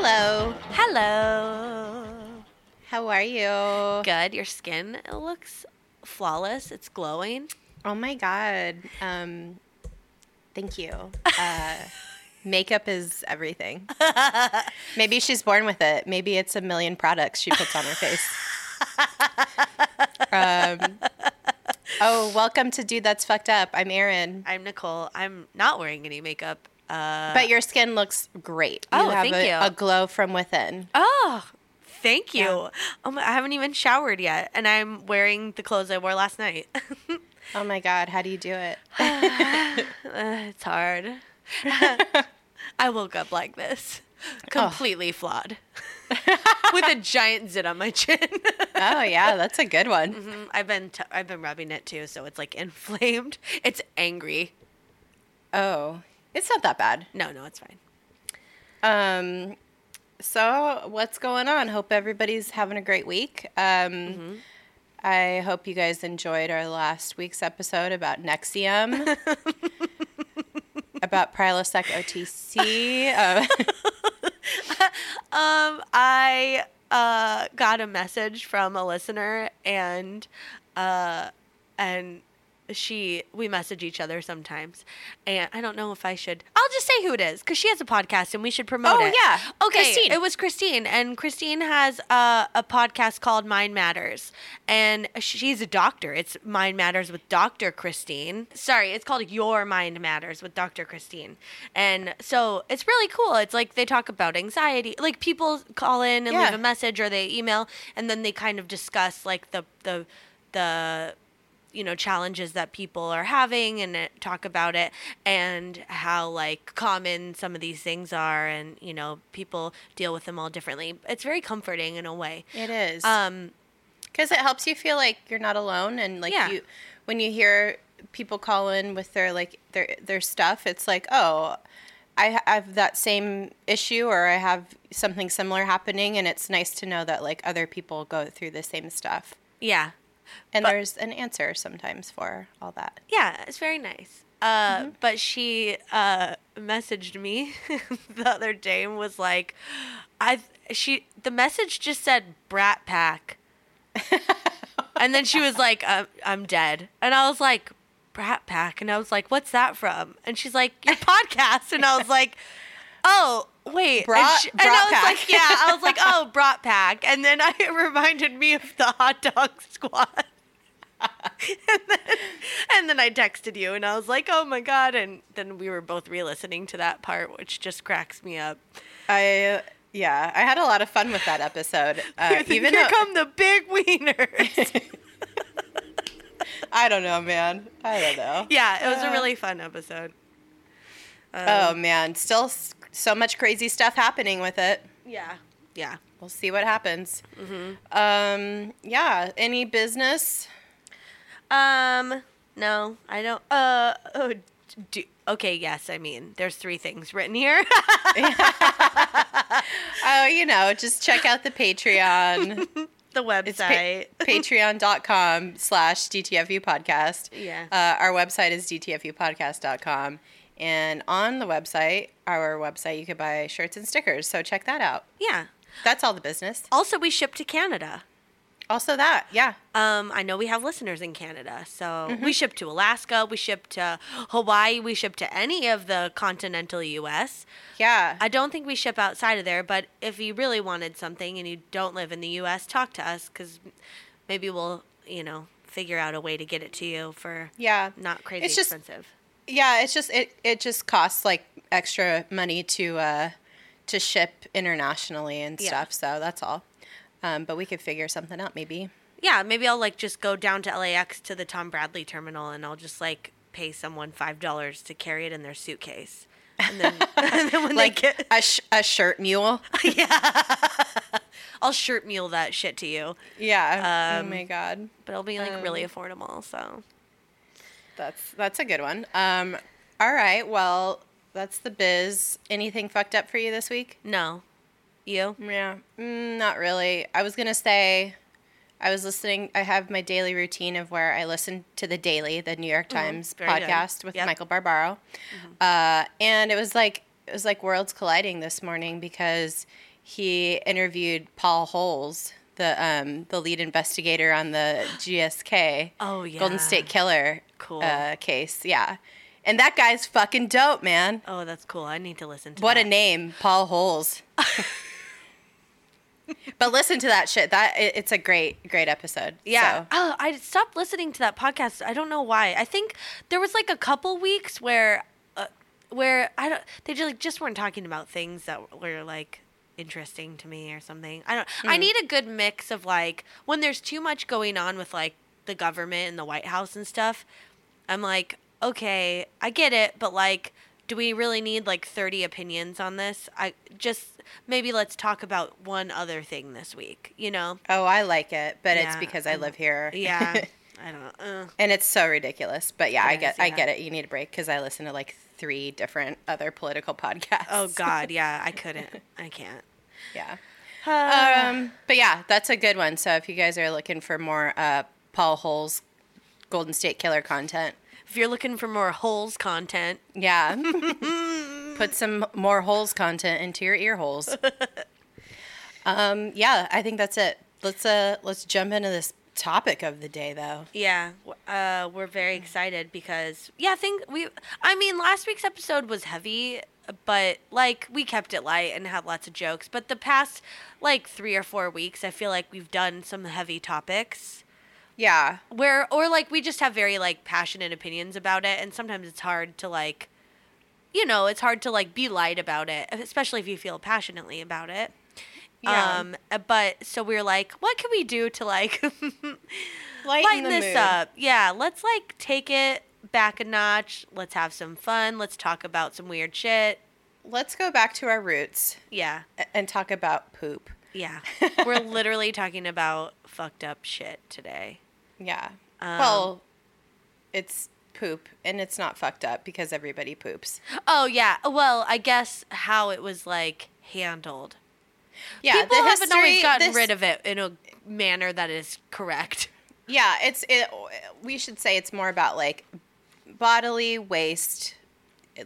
Hello. Hello. How are you? Good. Your skin looks flawless. It's glowing. Oh my god. Um thank you. Uh makeup is everything. Maybe she's born with it. Maybe it's a million products she puts on her face. um Oh, welcome to Dude That's Fucked Up. I'm Erin. I'm Nicole. I'm not wearing any makeup. Uh, But your skin looks great. Oh, you have thank a, you. a glow from within. oh, thank you. Yeah. Oh my, I haven't even showered yet, and I'm wearing the clothes I wore last night. Oh my god, how do you do it? Uh, it's hard. I woke up like this, completely flawed, with a giant zit on my chin. oh yeah, that's a good one. Mhm. I've been t- I've been rubbing it too, so it's like inflamed. It's angry. Oh. It's not that bad. No, no, it's fine. Um, so what's going on? Hope everybody's having a great week. Um, I hope you guys enjoyed our last week's episode about NXIVM, about Prilosec OTC. Uh, Um, I uh got a message from a listener, and uh, and she we message each other sometimes, and I don't know if I should. I'll just say who it is because she has a podcast and we should promote Oh, it. yeah. okay. Christine. It was Christine, and Christine has uh, a podcast called Mind Matters, and she's a doctor. It's Mind Matters with Doctor Christine. Sorry, it's called Your Mind Matters with Doctor Christine, and so it's really cool. It's like they talk about anxiety, like people call in and Yeah. leave a message or they email, and then they kind of discuss like the the the you know challenges that people are having and uh, talk about it and how like common some of these things are and you know people deal with them all differently it's very comforting in a way it is um because it helps you feel like you're not alone, and like Yeah. you, when you hear people call in with their like their their stuff, it's like oh. I have that same issue, or I have something similar happening, and it's nice to know that like other people go through the same stuff. yeah And But- there's an answer sometimes for all that. yeah it's very nice. Uh Mm-hmm. but she uh messaged me the other day and was like i she the message just said brat pack. And then she was like uh, i'm dead. And i was like brat pack? And i was like what's that from? And she's like your podcast. And i was like oh wait and, she- and i was Pack. like yeah i was like oh brat pack and then I, it reminded me of the hot dog squad and, then, and then I texted you and I was like, oh my God. And then we were both re listening to that part, which just cracks me up. I yeah, I had a lot of fun with that episode. Uh, even Here though come the big wieners. I don't know, man. I don't know. yeah, it was a Uh, really fun episode. Um, Oh man, still so much crazy stuff happening with it. yeah. Yeah. We'll see what happens. Mm-hmm. Um, yeah. Any business? Um, no, I don't. Uh, oh, do, okay, yes, I mean, there's three things written here. Oh, you know, just check out the Patreon. the It's pa- website. patreon.com slash DTFU podcast. Yeah. Uh, our website is dtfupodcast.com. And on the website, our website, you could buy shirts and stickers. So check that out. yeah. That's all the business. Also, we ship to Canada. Also, that, yeah. Um, I know we have listeners in Canada, so Mm-hmm. we ship to Alaska, we ship to Hawaii, we ship to any of the continental U.S. Yeah. I don't think we ship outside of there, but if you really wanted something and you don't live in the U.S., talk to us because maybe we'll, you know, figure out a way to get it to you for yeah. not crazy It's just- expensive. Yeah, it's just it it just costs like extra money to uh to ship internationally and Yeah. stuff. So that's all. Um, but we could figure something out maybe. Yeah, maybe I'll like just go down to LAX to the Tom Bradley terminal and I'll just like pay someone five dollars to carry it in their suitcase. And then, and then when Like they get a sh- a shirt mule. Yeah, I'll shirt mule that shit to you. Yeah. Um, oh my god. But it'll be like really Um, affordable, so That's that's a good one. Um all right. Well, that's the biz. Anything fucked up for you this week? no. You? Yeah. Mm, not really. I was going to say I was listening I have my daily routine of where I listen to the Daily, the New York Times Mm-hmm. Very good. podcast with Yep. Mm-hmm. Michael Barbaro. Uh, and it was like it was like worlds colliding this morning because he interviewed Paul Holes, the um, the lead investigator on the GSK Oh, yeah. Golden State Killer Cool. uh, case. Yeah, and that guy's fucking dope, man. Oh, that's cool. I need to listen to What that. a name, Paul Holes. but listen to that shit. That it, it's a great, great episode. Yeah. So, Oh, I stopped listening to that podcast. I don't know why. I think there was like a couple weeks where, uh, where I don't. They just like, just weren't talking about things that were like interesting to me or something. I don't. I need a good mix of like when there's too much going on with like the government and the White House and stuff. I'm like, okay, I get it, but like, do we really need like 30 opinions on this? I just maybe let's talk about one other thing this week. You know? oh, I like it, but it's because I I'm- live here. Yeah. I don't know. Uh. and it's so ridiculous. But yeah, I get, is, I get it. You need a break because I listen to like three different other political podcasts. Oh God, yeah, I couldn't. I can't. yeah. Uh, Um, but yeah, that's a good one. So if you guys are looking for more uh, Paul Holes Golden State Killer content, if you're looking for more holes content, yeah, put some more holes content into your ear holes. um, yeah, I think that's it. Let's uh, let's jump into this topic of the day, though. yeah, uh, we're very excited because yeah, I think we. I mean, last week's episode was heavy, but like we kept it light and had lots of jokes. But the past like three or four weeks, I feel like we've done some heavy topics. Yeah, where or like we just have very like passionate opinions about it and sometimes it's hard to like you know it's hard to like be light about it especially if you feel passionately about it. Yeah. um uh, but so we are like what can we do to like lighten, lighten this mood. up? Yeah let's like take it back a notch. Let's have some fun. Let's talk about some weird shit. Let's go back to our roots yeah. and talk about poop. yeah. We're literally talking about fucked up shit today Yeah. Um, well, it's poop, and it's not fucked up because everybody poops. oh yeah well i guess how it was like handled Yeah, people the haven't always gotten this- rid of it in a manner that is correct. Yeah, it's it. We should say it's more about like bodily waste,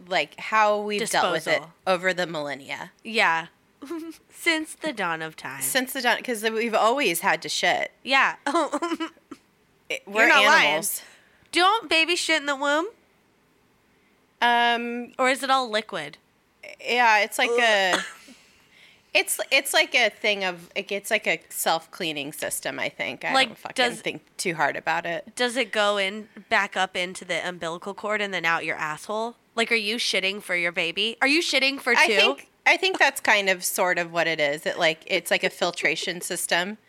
like how we've dealt with it over the millennia Yeah. Since the dawn of time. since the dawn, because we've always had to shit. yeah. We're not lying. animals. Don't baby shit in the womb? Um. Or is it all liquid? Yeah, it's like a. It's it's like a thing of it gets like a self cleaning system. I think I Like, don't fucking does- think too hard about it. Does it go in back up into the umbilical cord and then out your asshole? Like are you shitting for your baby? Are you shitting for two? I think I think that's kind of sort of what it is. It like it's like a filtration system.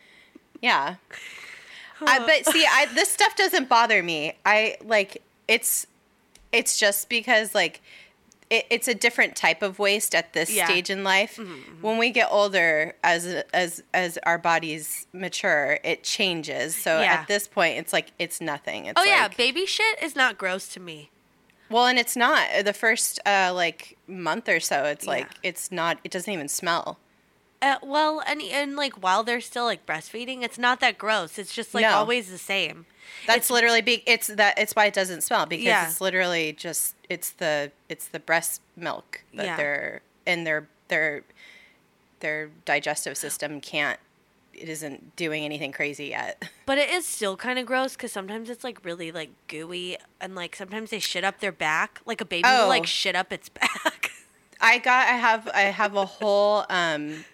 Yeah. I, but see, I this stuff doesn't bother me. I like it's it's just because like it, it's a different type of waste at this Yeah. Mm-hmm, stage in life. When we get older, as as as our bodies mature, it changes. So Yeah. at this point, it's like it's nothing. It's Oh yeah, baby shit is not gross to me. well, and it's not the first uh, like month or so. It's like it's not. It doesn't even smell. Uh, well, and and like while they're still like breastfeeding, it's not that gross. It's just like No. always the same. That's literally be. It's that. It's why it doesn't smell because Yeah. it's literally just. It's the. It's the breast milk that Yeah. they're and their their their digestive system can't. It isn't doing anything crazy yet. But it is still kind of gross because sometimes it's like really like gooey and like sometimes they shit up their back. Like a baby will Oh. like shit up its back. I got. I have. I have a whole um,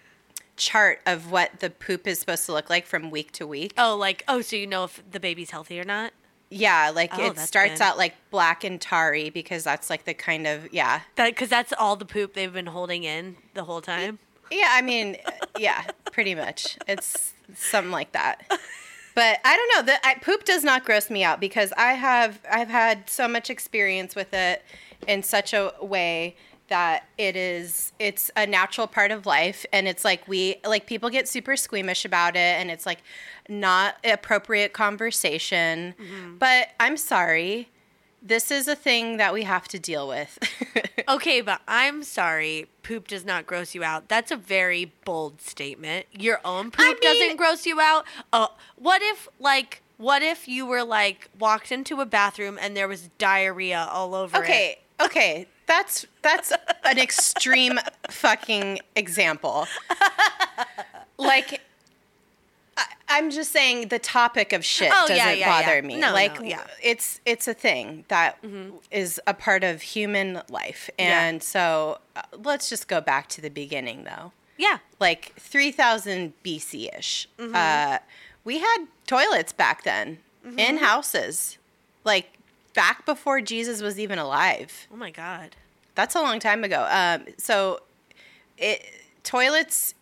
chart of what the poop is supposed to look like from week to week. oh, like oh, so you know if the baby's healthy or not? Yeah, like Oh, it starts good. out like black and tarry because that's like the kind of yeah. That because that's all the poop they've been holding in the whole time. Yeah, I mean, uh, yeah, pretty much. It's something like that. But I don't know. The I, poop does not gross me out because I have I've had so much experience with it in such a way that it is it's a natural part of life and it's like we like people get super squeamish about it and it's like not appropriate conversation. But I'm sorry. This is a thing that we have to deal with. Okay, but I'm sorry, poop does not gross you out. That's a very bold statement. Your own poop I mean- doesn't gross you out. Uh, what if like what if you were like walked into a bathroom and there was diarrhea all over it? Okay, okay. That's that's an extreme fucking example. Like I, I'm just saying the topic of shit Oh, doesn't yeah, yeah, bother yeah. me. No, like no, yeah. Mm-hmm. it's it's a thing that is a part of human life. And so uh, let's just go back to the beginning though. Yeah. Like 3000 BC-ish. Mm-hmm. Uh, we had toilets back then Mm-hmm. in houses. Like back before Jesus was even alive. Oh my god. That's a long time ago. Um, so, it toilets,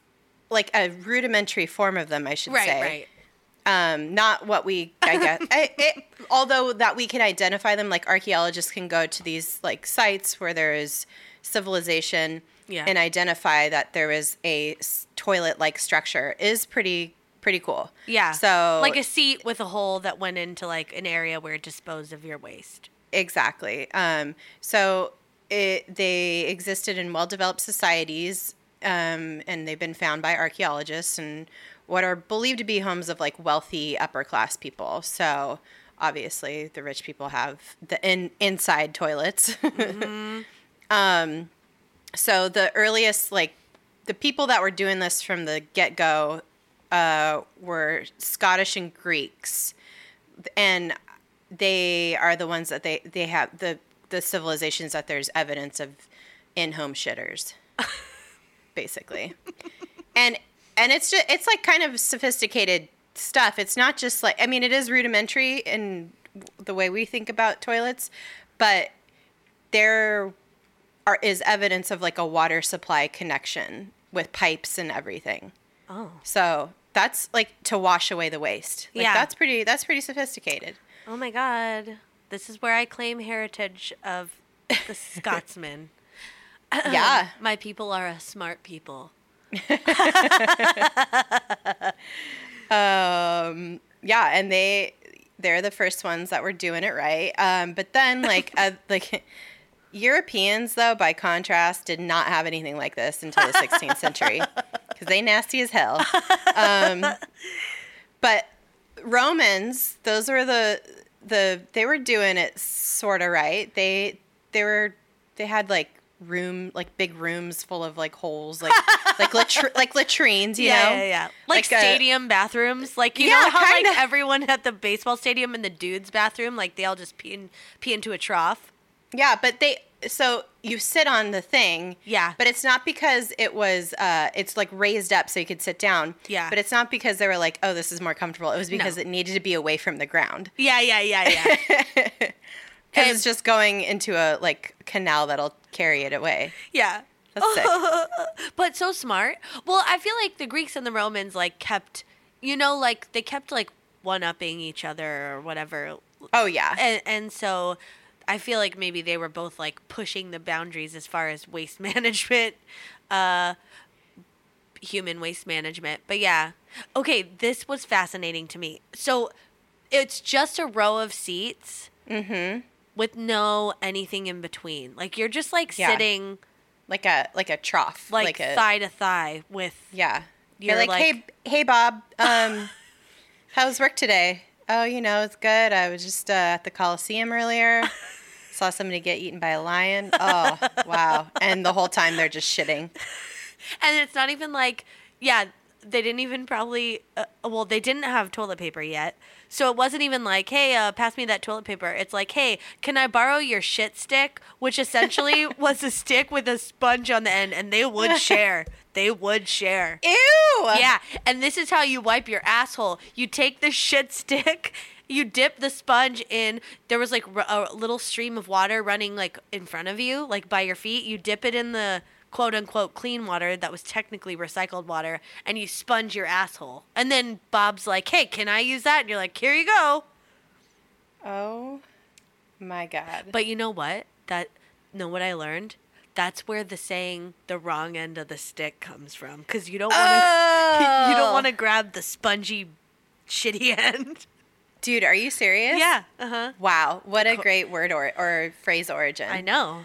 like a rudimentary form of them, I should Right, say. right. Um, not what we, I guess. I, it, although that we can identify them, like archaeologists can go to these like sites where there is civilization Yeah. and identify that there is a s- toilet-like structure is pretty pretty cool. Yeah. So like a seat with a hole that went into like an area where it disposed of your waste. Exactly. Um, so it, they existed in well-developed societies, um, and they've been found by archaeologists and what are believed to be homes of like wealthy upper-class people. So obviously, the rich people have the in, inside toilets. um, so the earliest like the people that were doing this from the get-go uh, were Scottish and Greeks. And they are the ones that they they have the the civilizations that there's evidence of in home shitters basically. And and it's just it's like kind of sophisticated stuff. It's not just like i mean it is rudimentary in the way we think about toilets but there are is evidence of like a water supply connection with pipes and everything. Oh. so that's like to wash away the waste. Like Yeah. that's pretty that's pretty sophisticated. Oh my god. This is where I claim heritage of the Scotsman. yeah. My people are a smart people. Um yeah, and they they're the first ones that were doing it right. Um but then like uh, like Europeans though by contrast did not have anything like this until the 16th century cuz they nasty as hell. Um but Romans, those were the the they were doing it sort of right. They they were they had like room like big rooms full of like holes like like latr- like latrines, you yeah, know. yeah, yeah. Like, Like a- stadium bathrooms. Like you Yeah, know how kinda. like everyone at the baseball stadium in the dudes' bathroom, like they all just pee in, pee into a trough. Yeah, but they so you sit on the thing. Yeah. But it's not because it was uh it's like raised up so you could sit down. Yeah. But it's not because they were like, "Oh, this is more comfortable." It was because No. it needed to be away from the ground. Yeah, yeah, yeah, yeah. And- it's just going into a like canal that'll carry it away. yeah. That's sick. but so smart. Well, I feel like the Greeks and the Romans like kept, you know, like they kept like one upping each other or whatever. Oh yeah. And and so I feel like maybe they were both like pushing the boundaries as far as waste management, uh human waste management. But yeah. Okay, this was fascinating to me. So it's just a row of seats Mhm. with no anything in between. Like you're just like Yeah. sitting Like a like a trough, like, a thigh to thigh with Yeah. You're, You're like, like- "Hey hey Bob, um how was work today?" "Oh, you know, it's good. I was just uh, at the Coliseum earlier. Saw somebody get eaten by a lion. Oh, wow." And the whole time they're just shitting. and it's not even like yeah they didn't even probably uh, well they didn't have toilet paper yet so it wasn't even like hey uh, pass me that toilet paper it's like hey can i borrow your shit stick which essentially was a stick with a sponge on the end and they would share they would share Ew. yeah and this is how you wipe your asshole you take the shit stick you dip the sponge in there was like a little stream of water running like in front of you like by your feet. You dip it in the quote unquote clean water that was technically recycled water and you sponge your asshole. And then bob's like hey can i use that? And you're like here you go. Oh my god. but you know what? That know what i learned? That's where the saying the wrong end of the stick comes from because you don't want to oh. you don't oh. want to grab the spongy shitty end Dude, are you serious? Yeah. Uh huh. Wow, what a great word or or phrase origin. I know.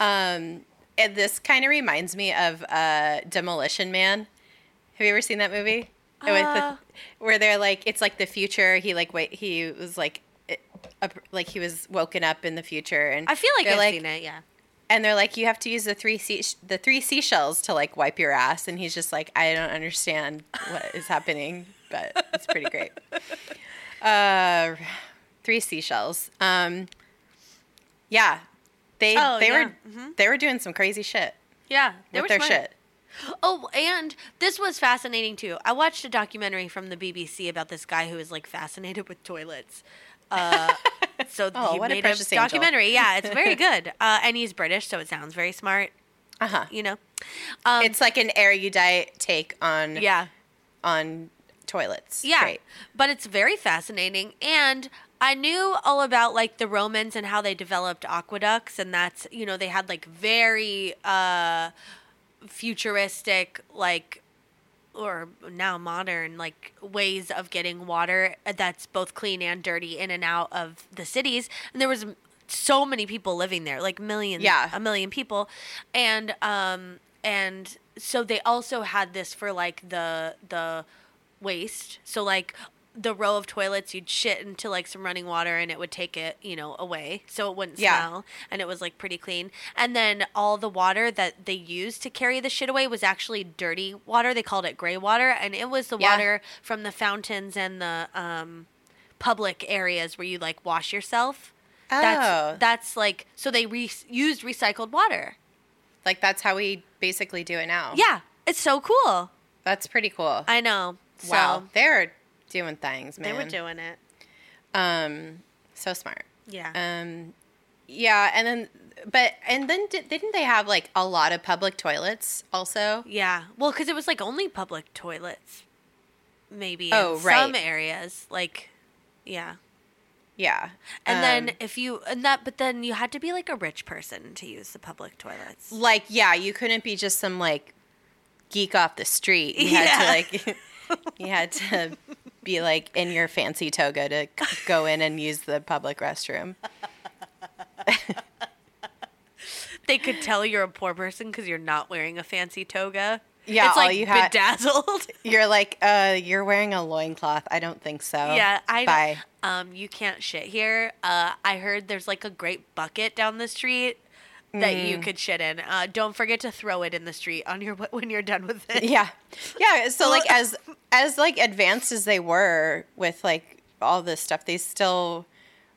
Um, and this kind of reminds me of uh, Demolition Man. Have you ever seen that movie? Uh. where they're like, it's like the future. He like wait, he was like, it, up, like he was woken up in the future, and I feel like I've like, seen it. Yeah. and they're like, you have to use the three sea- the three seashells to like wipe your ass, and he's just like, I don't understand what is happening, but it's pretty great. Uh, three seashells. Um, yeah, they Oh, they yeah. were they were doing some crazy shit Yeah, they with were their smart. shit. Oh, and this was fascinating too. I watched a documentary from the BBC about this guy who is like fascinated with toilets. Uh, so Oh, he what a made a, precious angel. documentary. Yeah, it's very good. Uh, and he's British, so it sounds very smart. Uh huh. You know. Um, It's like an erudite take on yeah, on toilets. yeah, Great. but it's very fascinating. And I knew all about like the Romans and how they developed aqueducts, and that's you know they had like very uh, futuristic like or now modern like ways of getting water that's both clean and dirty in and out of the cities and there was so many people living there like millions Yeah. a million people and um and so they also had this for like the the waste. So like the row of toilets you'd shit into like some running water and it would take it you know away. So it wouldn't Yeah. smell and it was like pretty clean. And then all the water that they used to carry the shit away was actually dirty water. They called it gray water. And it was the Yeah. water from the fountains and the um public areas where you like wash yourself. Oh, that's that's like so they re- used recycled water. Like that's how we basically do it now. yeah. It's so cool. That's pretty cool. i know so wow, they're doing things, man. they were doing it Um, so smart. yeah Um, yeah, and then, but and then di- didn't they have like a lot of public toilets also? Yeah. Well, because it was like only public toilets, maybe. Oh, in right. Some areas, like, yeah. Yeah, And Um, then if you and that, but then you had to be like a rich person to use the public toilets. like yeah, you couldn't be just some like geek off the street. You had to Yeah. like, you had to be like in your fancy toga to go in and use the public restroom. They could tell you're a poor person because you're not wearing a fancy toga. Yeah, it's all like you had- bedazzled. You're like, uh, you're wearing a loincloth. I don't think so. yeah, I Bye. um you can't shit here. Uh, I heard there's like a great bucket down the street that you Mm. could shit in. Uh, don't forget to throw it in the street on your when you're done with it. yeah yeah so like as as like advanced as they were with like all this stuff they still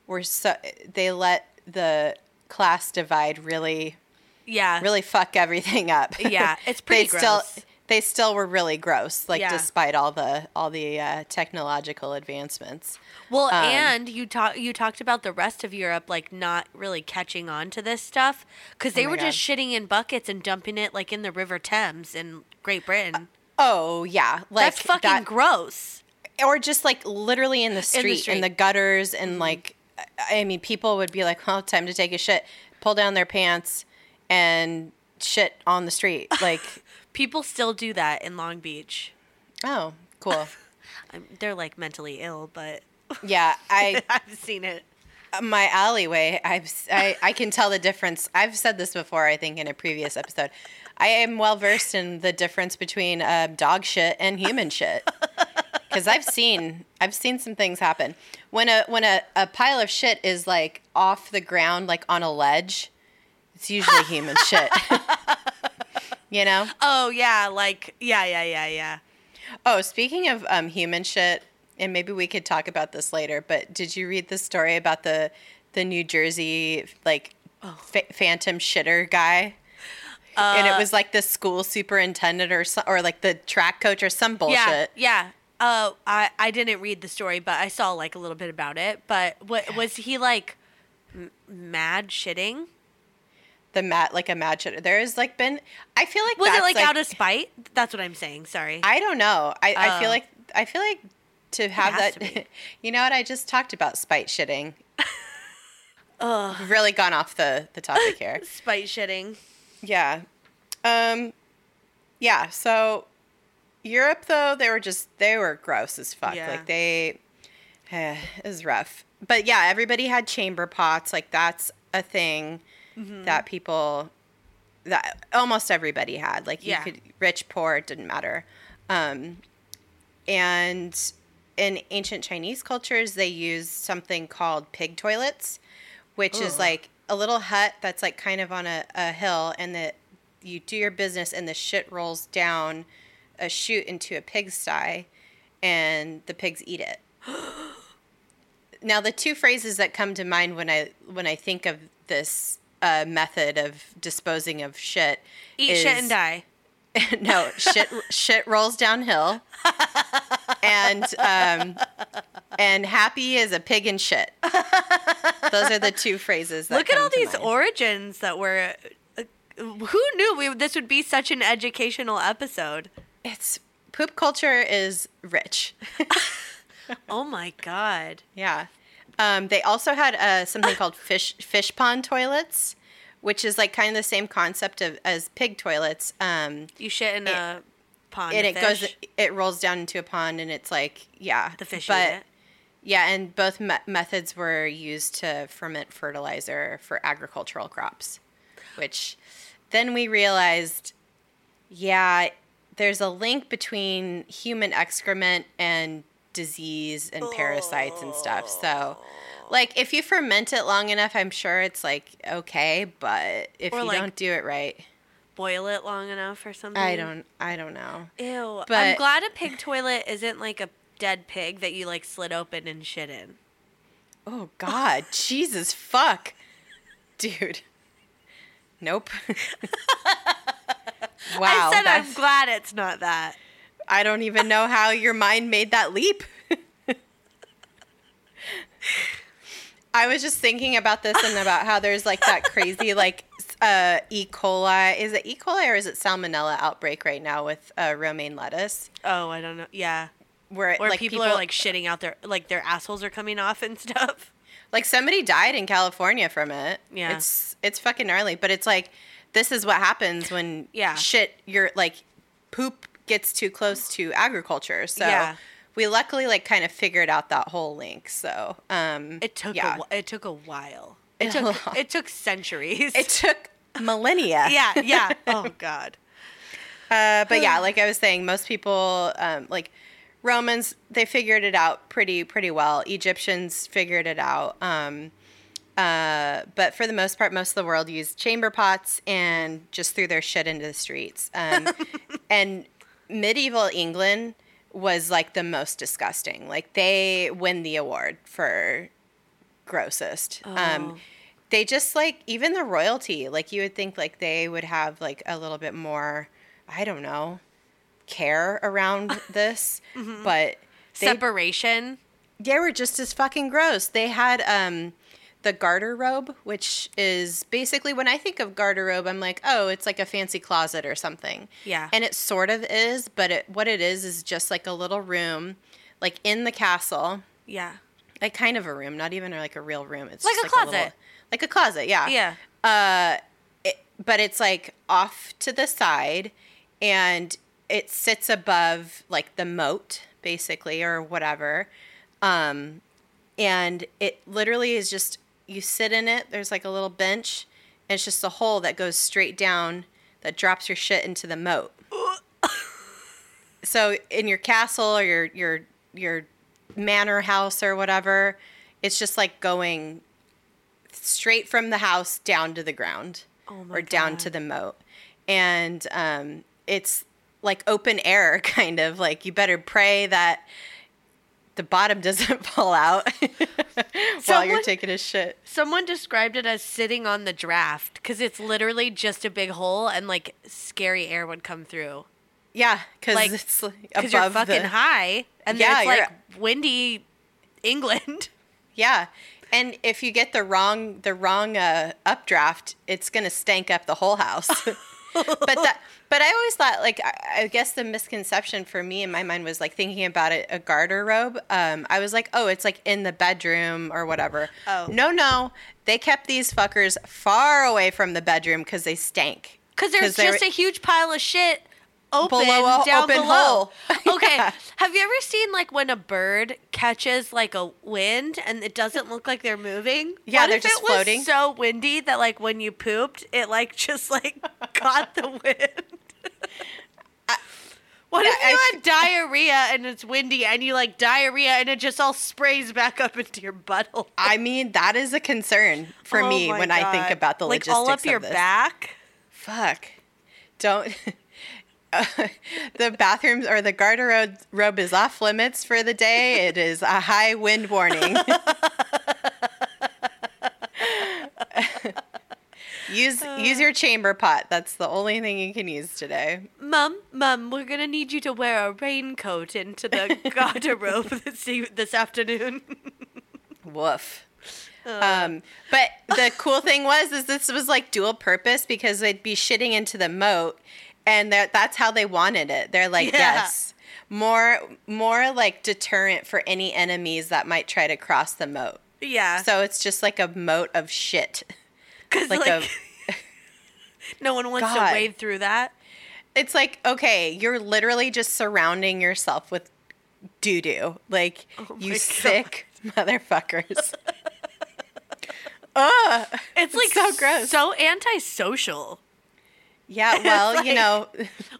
were so they let the class divide really Yeah. really fuck everything up Yeah, it's pretty they still gross. They still were really gross like Yeah. despite all the all the uh, technological advancements Well, Um, and you talk you talked about the rest of Europe like not really catching on to this stuff because they Oh were just shitting in buckets and dumping it like in the River Thames in Great Britain. oh yeah like That's fucking that- gross. or just like literally in the street in the, street. Mm-hmm. gutters and like i mean people would be like well time to take a shit pull down their pants and shit on the street like People still do that in Long Beach. oh cool. I'm, they're like mentally ill, but yeah i I've seen it. my alleyway I've, I, I can tell the difference. I've said this before i think in a previous episode. I am well versed in the difference between uh, dog shit and human shit. Because i've seen i've seen some things happen. When a when a, a pile of shit is like off the ground like on a ledge it's usually human shit you know Oh yeah, like yeah, yeah, yeah, yeah. oh speaking of um, human shit and maybe we could talk about this later but did you read the story about the the new jersey like fa- phantom shitter guy and it was like the school superintendent or so, or like the track coach or some bullshit Yeah, yeah. Uh, I I didn't read the story, but I saw like a little bit about it. But what was he like? M- mad shitting? The mat like a there's like been i feel like Was it that's, like, out of spite? That's what I'm saying. Sorry. i don't know i, I feel Oh. like i feel like to have that to you know what i just talked about spite shitting Ugh. We've really gone off the the topic here Spite shitting. Yeah. Um yeah, so Europe though, they were just they were gross as fuck. Yeah. Like they eh, it was rough. But yeah, everybody had chamber pots. Like that's a thing Mm-hmm. that people that almost everybody had. Like you Yeah. could rich, poor, it didn't matter. Um and in ancient Chinese cultures, they used something called pig toilets, which is like a little hut that's like kind of on a, a hill, and that you do your business, and the shit rolls down a chute into a pigsty, and the pigs eat it. now, the two phrases that come to mind when I when I think of this uh, method of disposing of shit Eat is, shit and die. no shit shit rolls downhill and um and happy is a pig in shit those are the two phrases that Look at all these mind. origins that were. Uh, who knew we, this would be such an educational episode? it's poop culture is rich Oh my god. yeah um they also had uh something called fish fish pond toilets which is like kind of the same concept of as pig toilets um You shit in a pond. and it goes it rolls down into a pond and it's like yeah The fish but eat it. Yeah, and both me- methods were used to ferment fertilizer for agricultural crops, which then we realized, yeah, there's a link between human excrement and disease and parasites and stuff. So, oh. like, if you ferment it long enough, I'm sure it's like okay, but if Or, you like- don't do it right, Boil it long enough or something. I don't, I don't know. Ew. But I'm glad a pig toilet isn't like a dead pig that you like slit open and shit in. Oh God, Jesus fuck, dude. Nope. wow, I said I'm glad it's not that. I don't even know how your mind made that leap. I was just thinking about this and about how there's like that crazy like uh, E. coli. Is it E. coli or is it salmonella outbreak right now with uh, romaine lettuce? Oh, I don't know. Yeah. Where it, Where like people, are like shitting out their like their assholes are coming off and stuff. like somebody died in California from it. Yeah. It's it's fucking gnarly, but it's like this is what happens when Yeah. shit you're like poop gets too close to agriculture. So Yeah. we luckily like kind of figured out that whole link. So um It took yeah. a, it took a while. It took- it took centuries. it took millennia. yeah, yeah. Oh god. Uh, but yeah, like I was saying, most people, um, like Romans, they figured it out pretty pretty well. Egyptians figured it out. Um, uh, but for the most part, most of the world used chamber pots and just threw their shit into the streets. Um, and medieval England was like the most disgusting. Like they win the award for grossest. Oh. Um, they just like even the royalty. Like you would think like they would have like a little bit more. I don't know care around this, but they Separation. they were just as fucking gross. They had um the garderobe, which is basically when I think of garderobe, I'm like, oh, it's like a fancy closet or something. Yeah. And it sort of is, but it what it is is just like a little room, like in the castle, Yeah. like kind of a room, not even like a real room. It's Like just a little- closet. like a closet, yeah. Yeah. Uh, it, but it's like off to the side, and it sits above like the moat, basically, or whatever. Um, and it literally is just you sit in it. There's like a little bench, and it's just a hole that goes straight down that drops your shit into the moat. so in your castle or your your your manor house or whatever, it's just like going straight from the house down to the ground Oh or down God. to the moat. And um, it's like open air, kind of like you better pray that the bottom doesn't fall out while you're taking a shit. Someone described it as sitting on the draft because it's literally just a big hole and like scary air would come through. Yeah, because Like, it's like Because you're fucking the high and Yeah, it's like windy England. yeah. And if you get the wrong the wrong uh, updraft, it's gonna stank up the whole house. but that but I always thought like I, I guess the misconception for me in my mind was like thinking about it a garderobe. Um, I was like, oh, it's like in the bedroom or whatever. Oh. no, no, they kept these fuckers far away from the bedroom because they stank. Because there's just were- a huge pile of shit open Below a down open below. hole. Okay. Yeah. Have you ever seen like when a bird catches like a wind and it doesn't look like they're moving? Yeah, What they're just it was floating. so windy that like when you pooped, it like just like caught the wind. What if you had diarrhea and it's windy and you like diarrhea and it just all sprays back up into your butthole? I mean, that is a concern for Oh me when I think about the like logistics all up your this. back. Fuck. Don't. Uh, the bathrooms or the garderobe robe is off limits for the day. It is a high wind warning. use use your chamber pot. That's the only thing you can use today. Mum, mum, we're gonna need you to wear a raincoat into the garderobe this, e- this afternoon. Woof. Um, but the cool thing was is this was like dual purpose because they'd be shitting into the moat, and that that's how they wanted it. They're like, Yeah. yes, more more like deterrent for any enemies that might try to cross the moat. yeah, So it's just like a moat of shit. because like like, a- no one wants God. to wade through that. It's like okay, you're literally just surrounding yourself with doo doo. Like Oh you God. sick motherfuckers. Ugh. It's like so gross. so antisocial. Yeah, well, you know,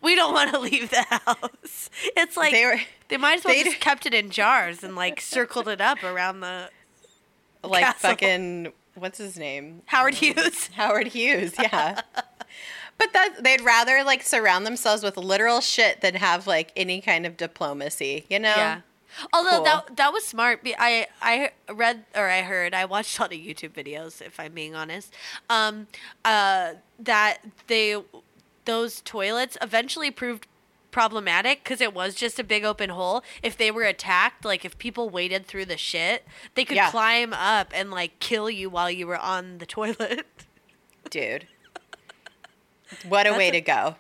We don't want to leave the house. It's like they they, might as well just kept it in jars and like circled it up around the like castle. fucking what's his name? Howard Hughes. Howard Hughes, yeah. but that they'd rather like surround themselves with literal shit than have like any kind of diplomacy, you know? Yeah. Although Cool. that that was smart. Be- I I read or I heard I watched a lot of YouTube videos. If I'm being honest, um, uh, that they those toilets eventually proved problematic because it was just a big open hole. If they were attacked, like if people waded through the shit, they could Yeah. climb up and like kill you while you were on the toilet. Dude. What a That's way to go.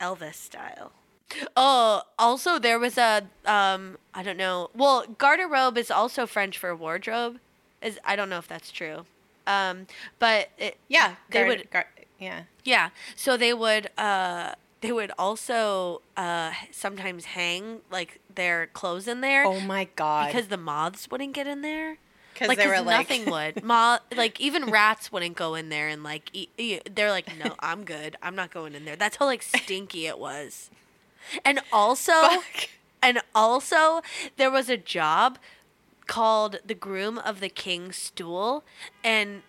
Elvis style. Oh, also there was a um I don't know. Well, garderobe is also French for wardrobe. Is I don't know if that's true. Um but it, Yeah, they guard- would guard- yeah. yeah. So they would uh they would also uh sometimes hang like their clothes in there Oh my god. because the moths wouldn't get in there. Because Like, they 'cause were like nothing would. Moth, like even rats wouldn't go in there and like eat, eat- they're like, no, I'm good. I'm not going in there. That's how like stinky it was. And also, Fuck. and also, there was a job called the groom of the king's stool, and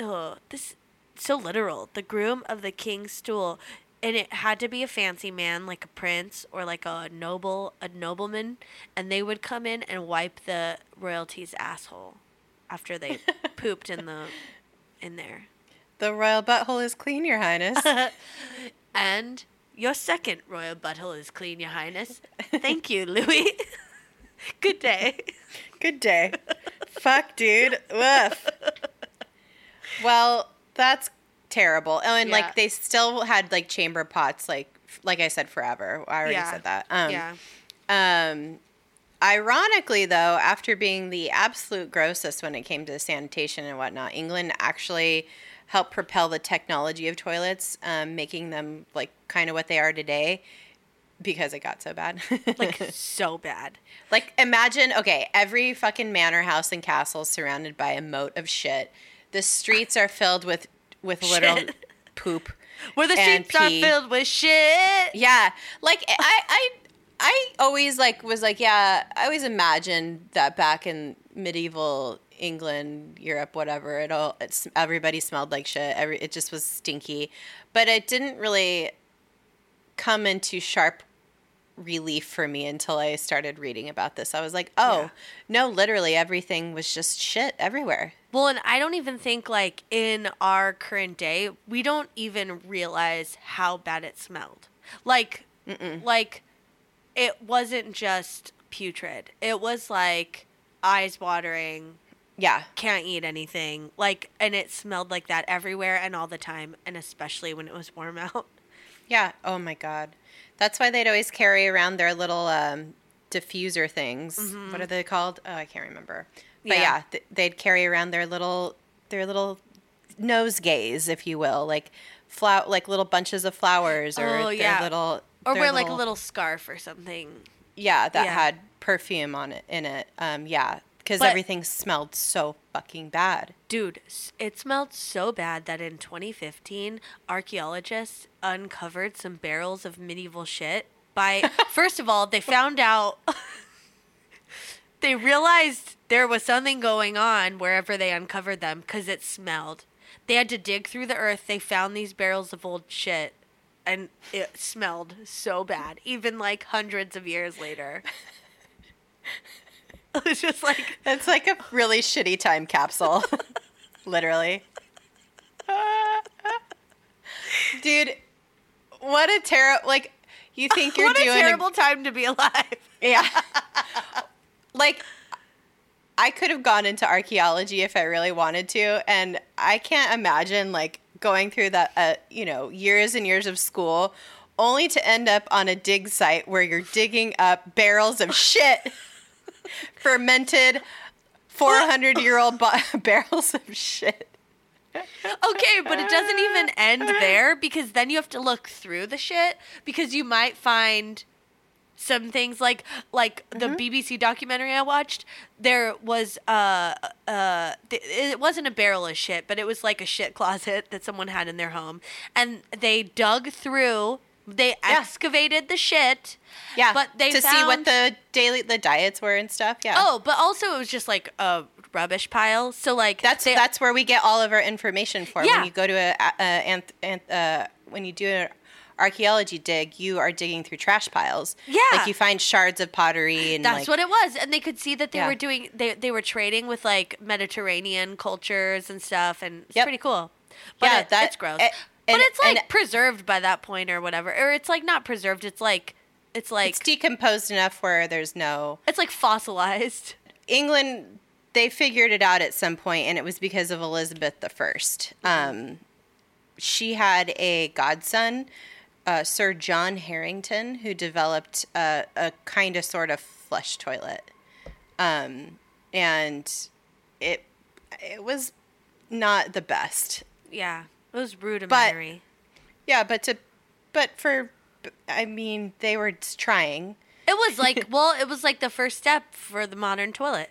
oh, this so literal. The groom of the king's stool, and it had to be a fancy man, like a prince or like a noble, a nobleman, and they would come in and wipe the royalty's asshole after they pooped in the in there. the royal butthole is clean, your highness. And your second royal butthole is clean, your highness. Thank you, Louis. Good day. Good day. Fuck, dude. Woof. Well, that's terrible. Oh, and Yeah. like they still had like chamber pots, like like I said, forever. I already Yeah. said that. Um, yeah. Um, ironically, though, after being the absolute grossest when it came to sanitation and whatnot, England actually helped propel the technology of toilets, um, making them like kind of what they are today because it got so bad. Like so bad. Like imagine, okay, every fucking manor house and castle surrounded by a moat of shit. The streets are filled with with literal Shit. poop. Where the streets are filled with shit. Yeah, like I I I always like was like yeah, I always imagined that back in medieval England, Europe, whatever, it all it's everybody smelled like shit. Every it just was stinky, but it didn't really come into sharp relief for me until I started reading about this. I was like, oh, Yeah. no, literally everything was just shit everywhere. Well, and I don't even think like in our current day, we don't even realize how bad it smelled. Like, like it wasn't just putrid. It was like eyes watering, Yeah. can't eat anything. Like, and it smelled like that everywhere and all the time, and especially when it was warm out. Yeah. Oh my god. That's why they'd always carry around their little um, diffuser things. What are they called? Oh, I can't remember. But. Yeah. yeah, th- they'd carry around their little their little nosegays, if you will, like flower, like little bunches of flowers, or Oh, their yeah. little, Or their wear like a little scarf or something. yeah that Yeah. had perfume on it in it. Um, yeah, because everything smelled so fucking bad. Dude, it smelled so bad that in 2015, archaeologists uncovered some barrels of medieval shit by first of all, they found out they realized there was something going on wherever they uncovered them cuz it smelled. They had to dig through the earth. They found these barrels of old shit and it smelled so bad even like hundreds of years later. it was just like It's like a really shitty time capsule. Literally. Dude, what a terrible like you think you're what doing a terrible time to be alive. yeah. Like I could have gone into archaeology if I really wanted to and I can't imagine like going through that uh, you know, years and years of school only to end up on a dig site where you're digging up barrels of shit. Fermented 400 year old bo- barrels of shit. Okay, but it doesn't even end there because then you have to look through the shit because you might find some things like like the BBC documentary I watched. There was uh uh th- it wasn't a barrel of shit, but it was like a shit closet that someone had in their home, and they dug through. They excavated the shit. Yeah, but they to see what the daily the diets were and stuff. Yeah. Oh, but also it was just like a rubbish pile. So like That's they- that's where we get all of our information for. Yeah. When you go to a, a, a anth- uh, when you do an archaeology dig, you are digging through trash piles. Yeah. like you find shards of pottery and That's like, what it was, and they could see that they Yeah. were doing. They they were trading with like Mediterranean cultures and stuff, and it's Yep. pretty cool. But Yeah, it, that- it's gross. eh, but and- it's like and- preserved by that point or whatever, or it's like not preserved. It's like it's like it's decomposed enough where there's no it's like fossilized. England. They figured it out at some point, and it was because of Elizabeth the 1st Um, she had a godson, uh, Sir John Harington, who developed a, a kind of sort of flush toilet, um, and it it was not the best. Yeah, it was rudimentary. Yeah, but to but for I mean they were trying. it was like well, it was like the first step for the modern toilet.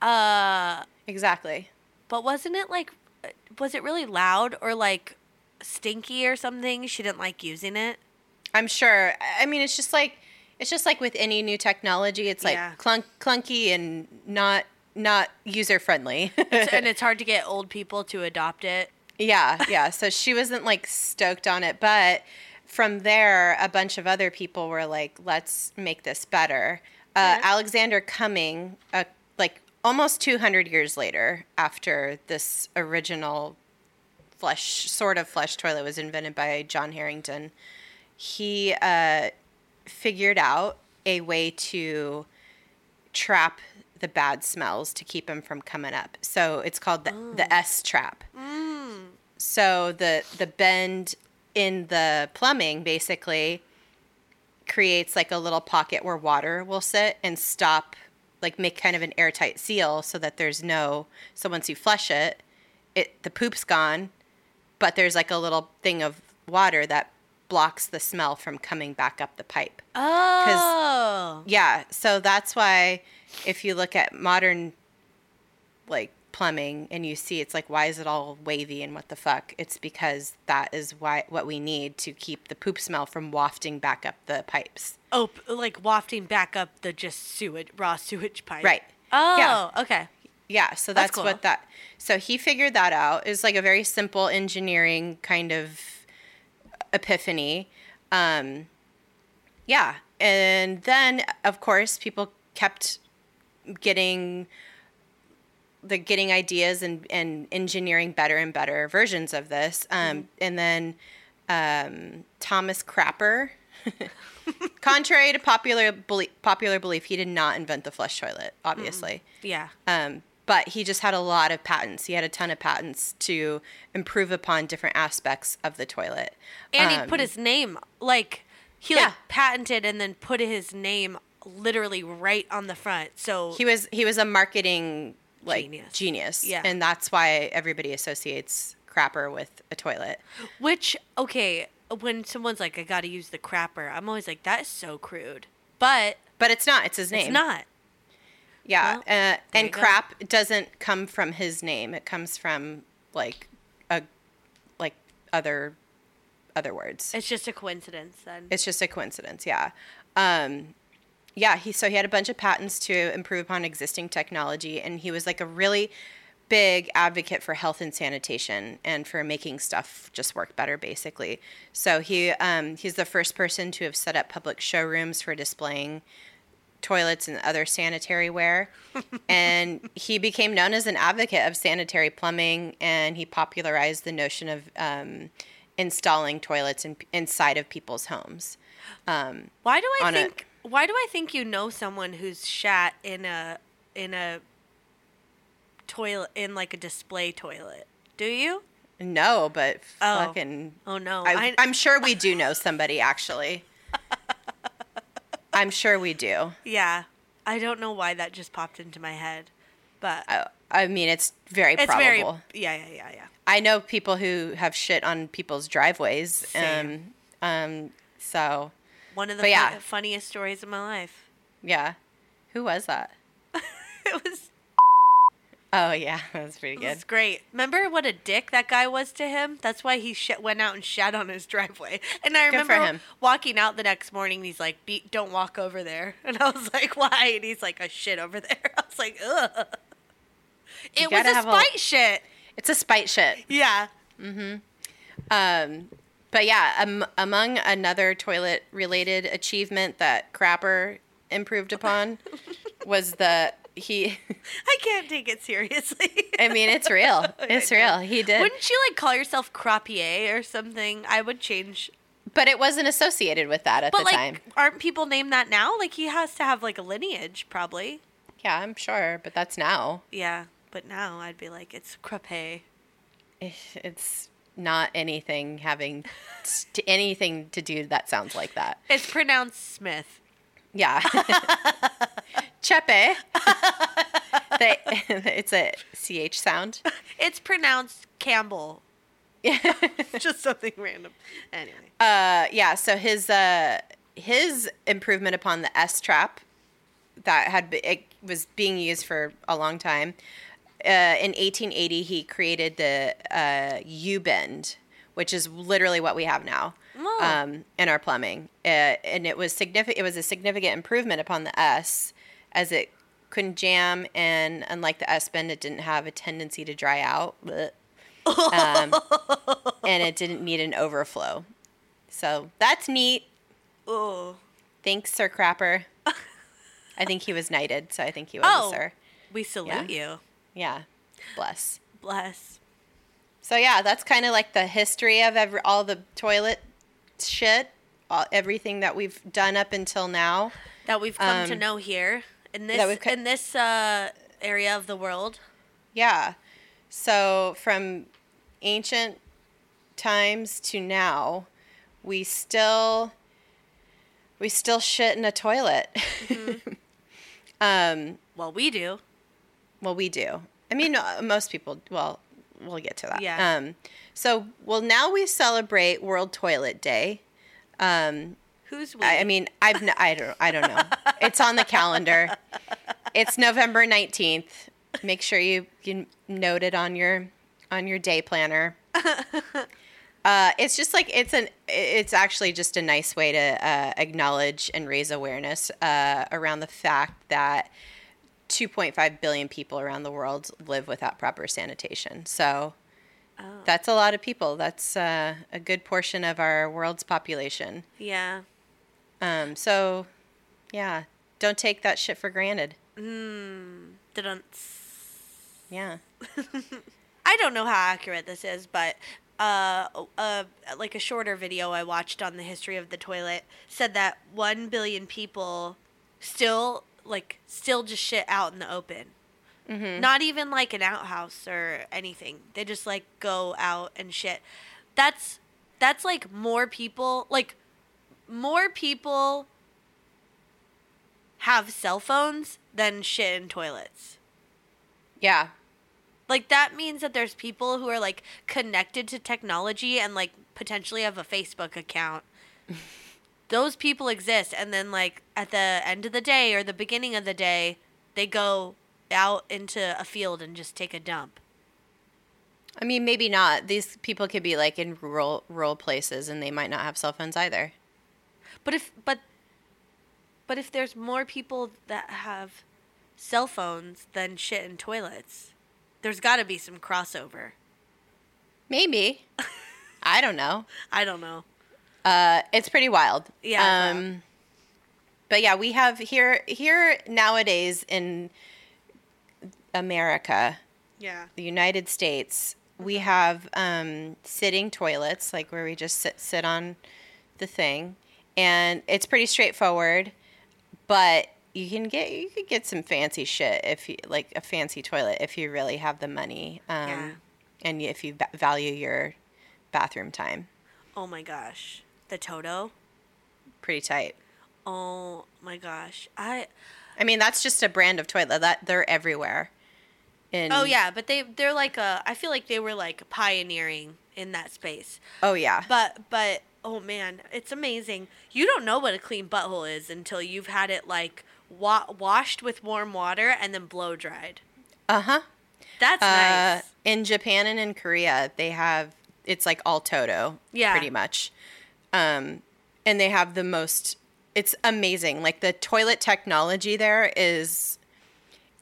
Uh, Exactly. but wasn't it like was it really loud or like stinky or something? She didn't like using it. I'm sure. I mean, it's just like it's just like with any new technology. It's like Yeah. clunk, clunky and not not user friendly. and it's hard to get old people to adopt it. yeah, yeah. So she wasn't like stoked on it, but from there, a bunch of other people were like, "Let's make this better." Uh, Yeah. Alexander Cumming, uh, like almost 200 years later, after this original flush sort of flush toilet was invented by John Harington, he uh, figured out a way to trap the bad smells to keep them from coming up. So it's called the, the S trap. So the the bend in the plumbing basically creates like a little pocket where water will sit and stop like make kind of an airtight seal so that there's no so once you flush it it the poop's gone but there's like a little thing of water that blocks the smell from coming back up the pipe Oh. yeah, so that's why if you look at modern like plumbing and you see it's like why is it all wavy and what the fuck? It's because that is why what we need to keep the poop smell from wafting back up the pipes. Oh, like wafting back up the just sewage, raw sewage pipe. Right. Oh, Yeah. okay. Yeah, so That's that's, cool. what that. So he figured that out. It's like a very simple engineering kind of epiphany. Um, yeah, and then of course people kept getting the getting ideas and and engineering better and better versions of this. Um, And then um, Thomas Crapper. Contrary to popular belie- popular belief, he did not invent the flush toilet. Obviously, Yeah. um, but he just had a lot of patents. He had a ton of patents to improve upon different aspects of the toilet. And he Um, put his name like he Yeah. like patented and then put his name literally right on the front. So he was he was a marketing like Genius. genius, Yeah. and that's why everybody associates crapper with a toilet. which okay, when someone's like I got to use the crapper, I'm always like that is so crude. But But it's not. It's his name. it's not. Yeah, Well, uh, and go. crap doesn't come from his name. It comes from like a like other other words. It's just a coincidence then. It's just a coincidence, yeah. Um, yeah, he so he had a bunch of patents to improve upon existing technology, and he was like a really big advocate for health and sanitation and for making stuff just work better, basically. So he um, he's the first person to have set up public showrooms for displaying toilets and other sanitary ware. and he became known as an advocate of sanitary plumbing, and he popularized the notion of um, installing toilets in, inside of people's homes. Um, why do I on a- think? why do I think you know someone who's shat in a in a toilet in like a display toilet? Do you? no, but Oh. fucking. Oh no, I, I'm sure we do know somebody, actually. I'm sure we do. yeah. I don't know why that just popped into my head, but I, I mean, it's very it's probable. very yeah yeah yeah yeah. I know people who have shit on people's driveways. Same. Um, um, so One of the yeah. funniest stories of my life. yeah, who was that? It was Oh yeah, that was pretty it good. was great. Remember what a dick that guy was to him? That's why he sh- went out and shat on his driveway. And I remember him. walking out the next morning. And he's like, "Don't walk over there." And I was like, "Why?" And he's like, "A shit over there." I was like, "Ugh." It was a have a- spite shit. It's a spite shit. Yeah. Mm-hmm. Um, but yeah, um, among another toilet related achievement that Crapper improved upon was the he. I can't take it seriously. I mean, it's real. It's real. He did, Wouldn't you like call yourself crapier or something? I would change. but it wasn't associated with that at But the like, time. aren't people named that now? Like he has to have like a lineage, probably. Yeah, I'm sure, but that's now. Yeah. But now I'd be like, it's crape. It's not anything having t- anything to do that sounds like that. It's pronounced Smith. Yeah. Chepe. they, it's a CH sound. It's pronounced Campbell. Just something random. Anyway. Uh, yeah. So his uh, his improvement upon the S trap that had be- it was being used for a long time. Uh, in 1880, he created the uh, U bend, which is literally what we have now Oh. um, in our plumbing, uh, and it was significant. It was a significant improvement upon the S, as it couldn't jam, and unlike the S bend, it didn't have a tendency to dry out. Um, and it didn't need an overflow. So that's neat. Oh. Thanks, Sir Crapper. I think he was knighted, so I think he was Oh. a sir. We salute you. Yeah, bless. Bless. So yeah, that's kind of like the history of every, all the toilet shit, all, everything that we've done up until now. That we've come to Um, know here in this co- in this uh, area of the world. Yeah. So from ancient times to now, we still we still shit in a toilet. um, Well, we do. well, we do. I mean, uh, most people. Well, we'll get to that. Yeah. Um, so, well, now we celebrate World Toilet Day. Um, Who's we? I, I mean, I've n- I don't I don't know. it's on the calendar. It's November nineteenth. Make sure you you note it on your on your day planner. Uh, it's just like it's an it's actually just a nice way to uh, acknowledge and raise awareness uh, around the fact that 2.5 billion people around the world live without proper sanitation. So Oh. that's a lot of people. That's uh, a good portion of our world's population. yeah. Um, so, yeah, don't take that shit for granted. Mm, didn't. Yeah. I don't know how accurate this is, but uh, uh, like a shorter video I watched on the history of the toilet said that one billion people still like still just shit out in the open. Mm-hmm. Not even like an outhouse or anything. They just like go out and shit. That's that's like more people like more people have cell phones than shit in toilets. Yeah. Like that means that there's people who are like connected to technology and like potentially have a Facebook account. Those people exist and then like at the end of the day or the beginning of the day, they go out into a field and just take a dump. I mean, maybe not. These people could be like in rural rural places, and they might not have cell phones either. But if but but if there's more people that have cell phones than shit in toilets, there's got to be some crossover. Maybe. I don't know. I don't know. Uh, it's pretty wild. Yeah, wild. Um, but yeah, we have here here nowadays in America, Yeah. the United States, we have um, sitting toilets, like where we just sit sit on the thing, and it's pretty straightforward. But you can get you could get some fancy shit if you like a fancy toilet if you really have the money, um, Yeah. and if you va- value your bathroom time. Oh my gosh. The Toto. Pretty tight. Oh my gosh. I I mean, that's just a brand of toilet that they're everywhere. In, Oh yeah, but they they're like a I feel like they were like pioneering in that space. Oh yeah. But but oh man, it's amazing. You don't know what a clean butthole is until you've had it like wa- washed with warm water and then blow dried. Uh huh. That's Uh, nice. in Japan and in Korea, they have it's like all Toto, Yeah. pretty much. Um, and they have the most. It's amazing. Like the toilet technology there is.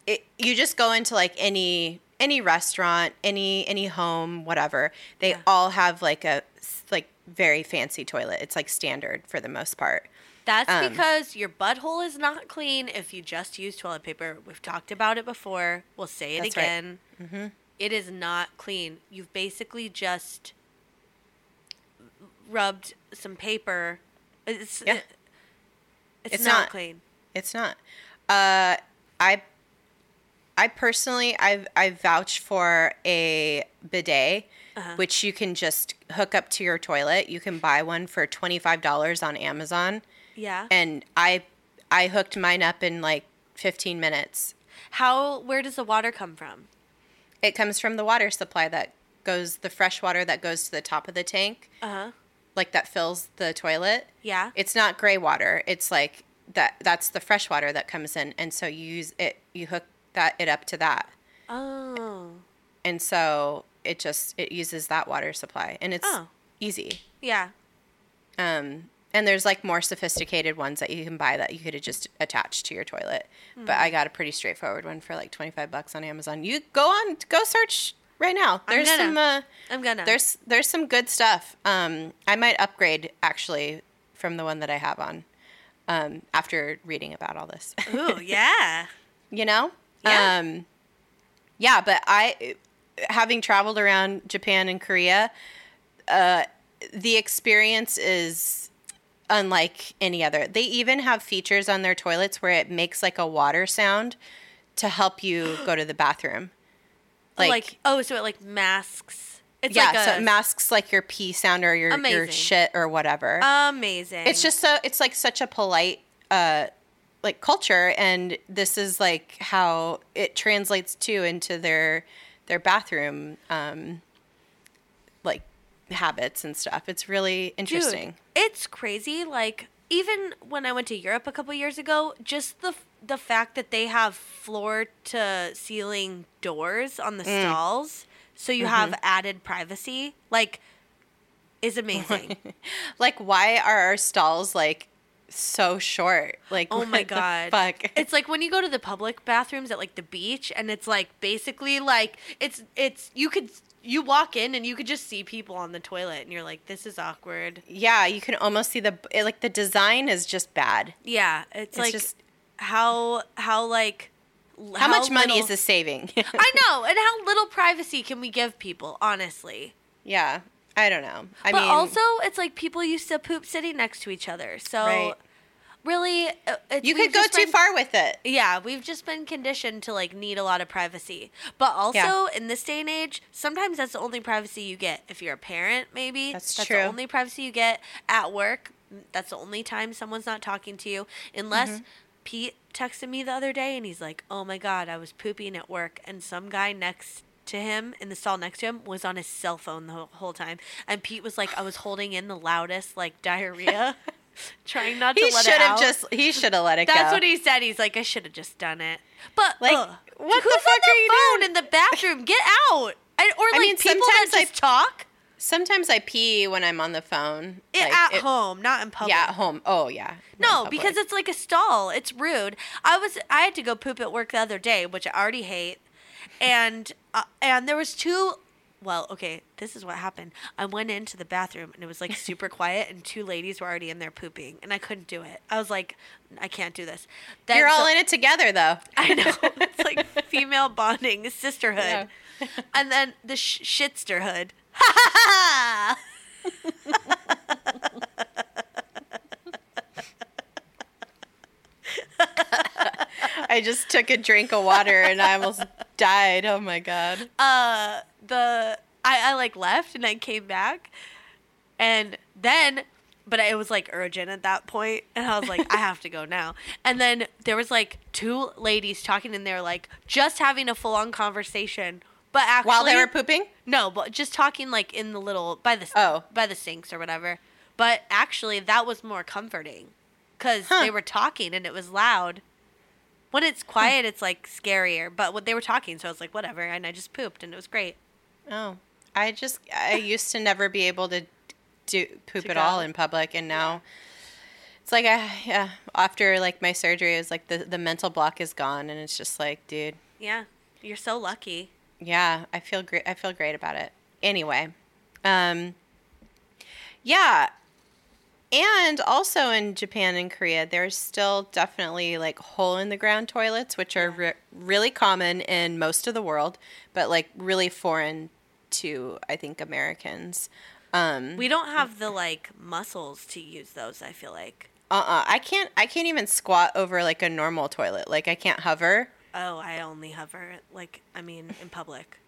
It, you just go into like any any restaurant, any any home, whatever. They Yeah. all have like a like very fancy toilet. It's like standard for the most part. That's um, because your butthole is not clean if you just use toilet paper. We've talked about it before. We'll say it That's right. again. It is not clean. You've basically just rubbed some paper. It's Yeah. it's, It's not, not. clean. It's not. Uh, I, I personally, I I vouch for a bidet, Uh-huh. which you can just hook up to your toilet. You can buy one for twenty five dollars on Amazon, Yeah. and I, I hooked mine up in like fifteen minutes. How? Where does the water come from? It comes from the water supply that goes, the fresh water that goes to the top of the tank, Uh huh. Like that fills the toilet. Yeah. It's not gray water. It's like that. That's the fresh water that comes in, and so you use it. You hook that it up to that, oh. and so it just it uses that water supply, and it's Oh. easy. Yeah. Um, and there's like more sophisticated ones that you can buy that you could have just attached to your toilet. But Hmm. I got a pretty straightforward one for like 25 bucks on Amazon. You go on, go search right now. There's some. Uh, I'm gonna. there's there's some good stuff. Um, I might upgrade actually from the one that I have on. Um, after reading about all this, Ooh yeah. you know, Yeah. um, yeah. But I, having traveled around Japan and Korea, uh, the experience is unlike any other. They even have features on their toilets where it makes like a water sound to help you go to the bathroom. Like, oh, so it like masks. It's yeah, like a so it masks like your p sound or your your shit or whatever. amazing. it's just so it's like such a polite uh like culture and this is like how it translates too into their their bathroom um like habits and stuff. It's really interesting. Dude, it's crazy. Like even when I went to Europe a couple years ago, just the the fact that they have floor to ceiling doors on the Mm. stalls, so you Mm-hmm. have added privacy, like is amazing. Like why are our stalls like so short? Like Oh my god. fuck. It's like when you go to the public bathrooms at like the beach and it's like basically like it's it's you could you walk in and you could just see people on the toilet and you're like this is awkward. yeah, you can almost see the it, like the design is just bad. Yeah, it's, It's like just how how like l- how, much money little- is this saving? I know, and how little privacy can we give people, honestly? yeah, I don't know. I but mean, also, it's like people used to poop sitting next to each other. So, Right. really, uh, it's, you could go just too far with it. Yeah, we've just been conditioned to like need a lot of privacy. But also Yeah. in this day and age, sometimes that's the only privacy you get. If you're a parent, maybe That's the true. only privacy you get at work. That's the only time someone's not talking to you, unless Mm-hmm. Pete texted me the other day and he's like, "Oh my god, I was pooping at work and some guy next." To him in the stall next to him was on his cell phone the whole- time, and Pete was like, "I was holding in the loudest like diarrhea, trying not to He let should it have out." just he should have let it go. That's go. what he said. He's like, I should have just done it. But Like, ugh, what who's the fuck on are you the phone doing? in the bathroom? Get out! I, or I like mean, people that sometimes I- just talk Sometimes I pee when I'm on the phone. it, like, at it- home, not in public. Yeah, at home. Oh yeah. No, because it's like a stall. It's rude. I was I had to go poop at work the other day, which I already hate, and uh, and there was two. Well, okay, this is what happened. I went into the bathroom and it was like super quiet, and two ladies were already in there pooping, and I couldn't do it. I was like, I can't do this. Then, you're all so- in it together though. I know it's like female bonding, sisterhood, Yeah. and then the sh- shitsterhood. I just took a drink of water and I almost died. Oh my god. uh the I, I like left and I came back and then but it was like urgent at that point and I was like I have to go now. And then there was like two ladies talking in there like just having a full on conversation. But actually While they were pooping? No, but just talking like in the little by the Oh. by the sinks or whatever. But actually that was more comforting cuz Huh. they were talking and it was loud. When it's quiet, it's like scarier. But when they were talking, so I was like, whatever, and I just pooped, and it was great. Oh. I just I used to never be able to do poop To at all in public and now it's like I yeah, after like my surgery it was like the the mental block is gone and it's just like, dude, Yeah, you're so lucky. Yeah, I feel great. I feel great about it. Anyway, um, yeah, and also in Japan and Korea, there's still definitely like hole in the ground toilets, which are re- really common in most of the world, but like really foreign to I think Americans. Um, We don't have the like muscles to use those. I feel like. uh-uh, I can't. I can't even squat over like a normal toilet. Like I can't hover. Oh, I only hover like I mean in public.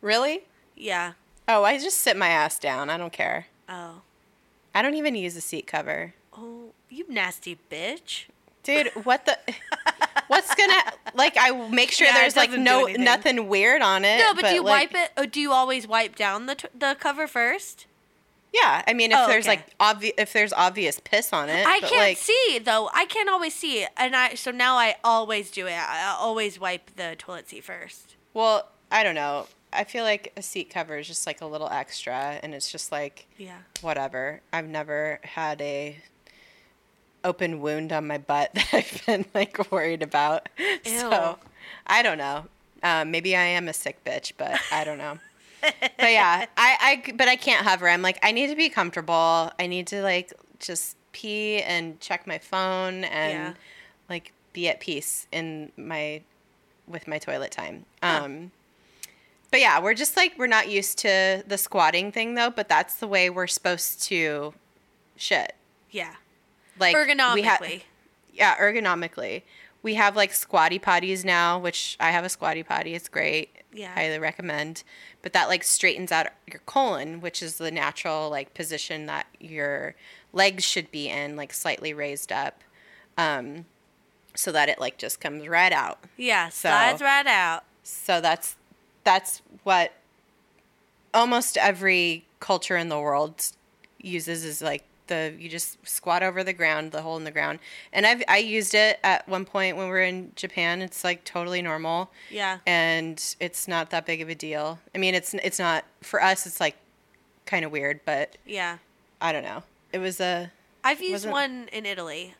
Really? Yeah. Oh, I just sit my ass down. I don't care. Oh. I don't even use a seat cover. Oh, you nasty bitch. Dude, what the? What's gonna like? I make sure Yeah, there's like no nothing weird on it. No, but, do you like, wipe it? Or do you always wipe down the t- the cover first? Yeah, I mean, if Oh, there's okay. like obvious, if there's obvious piss on it, I can't like, see though. I can't always see, and I so now I always do it. I I always wipe the toilet seat first. Well, I don't know. I feel like a seat cover is just like a little extra, and it's just like Yeah. whatever. I've never had a open wound on my butt that I've been like worried about. Ew. So I don't know. Um, maybe I am a sick bitch, but I don't know. But yeah, I, I but I can't hover. I'm like I need to be comfortable. I need to like just pee and check my phone and Yeah. like be at peace in my with my toilet time. Huh. Um but yeah, we're just like we're not used to the squatting thing though, but that's the way we're supposed to shit. Yeah. Like we ha- Ergonomically. yeah, ergonomically. We have like squatty potties now, which I have a squatty potty. It's great. Yeah. Highly recommend. But that like straightens out your colon, which is the natural like position that your legs should be in, like slightly raised up. Um so that it like just comes right out. yeah. So- Slides right out. So that's that's what almost every culture in the world uses is like the you just squat over the ground, the hole in the ground. And I've I used it at one point when we were in Japan. It's like totally normal Yeah. and it's not that big of a deal. I mean, it's it's not for us it's like kind of weird, but Yeah. I don't know. It was a I've used one in Italy.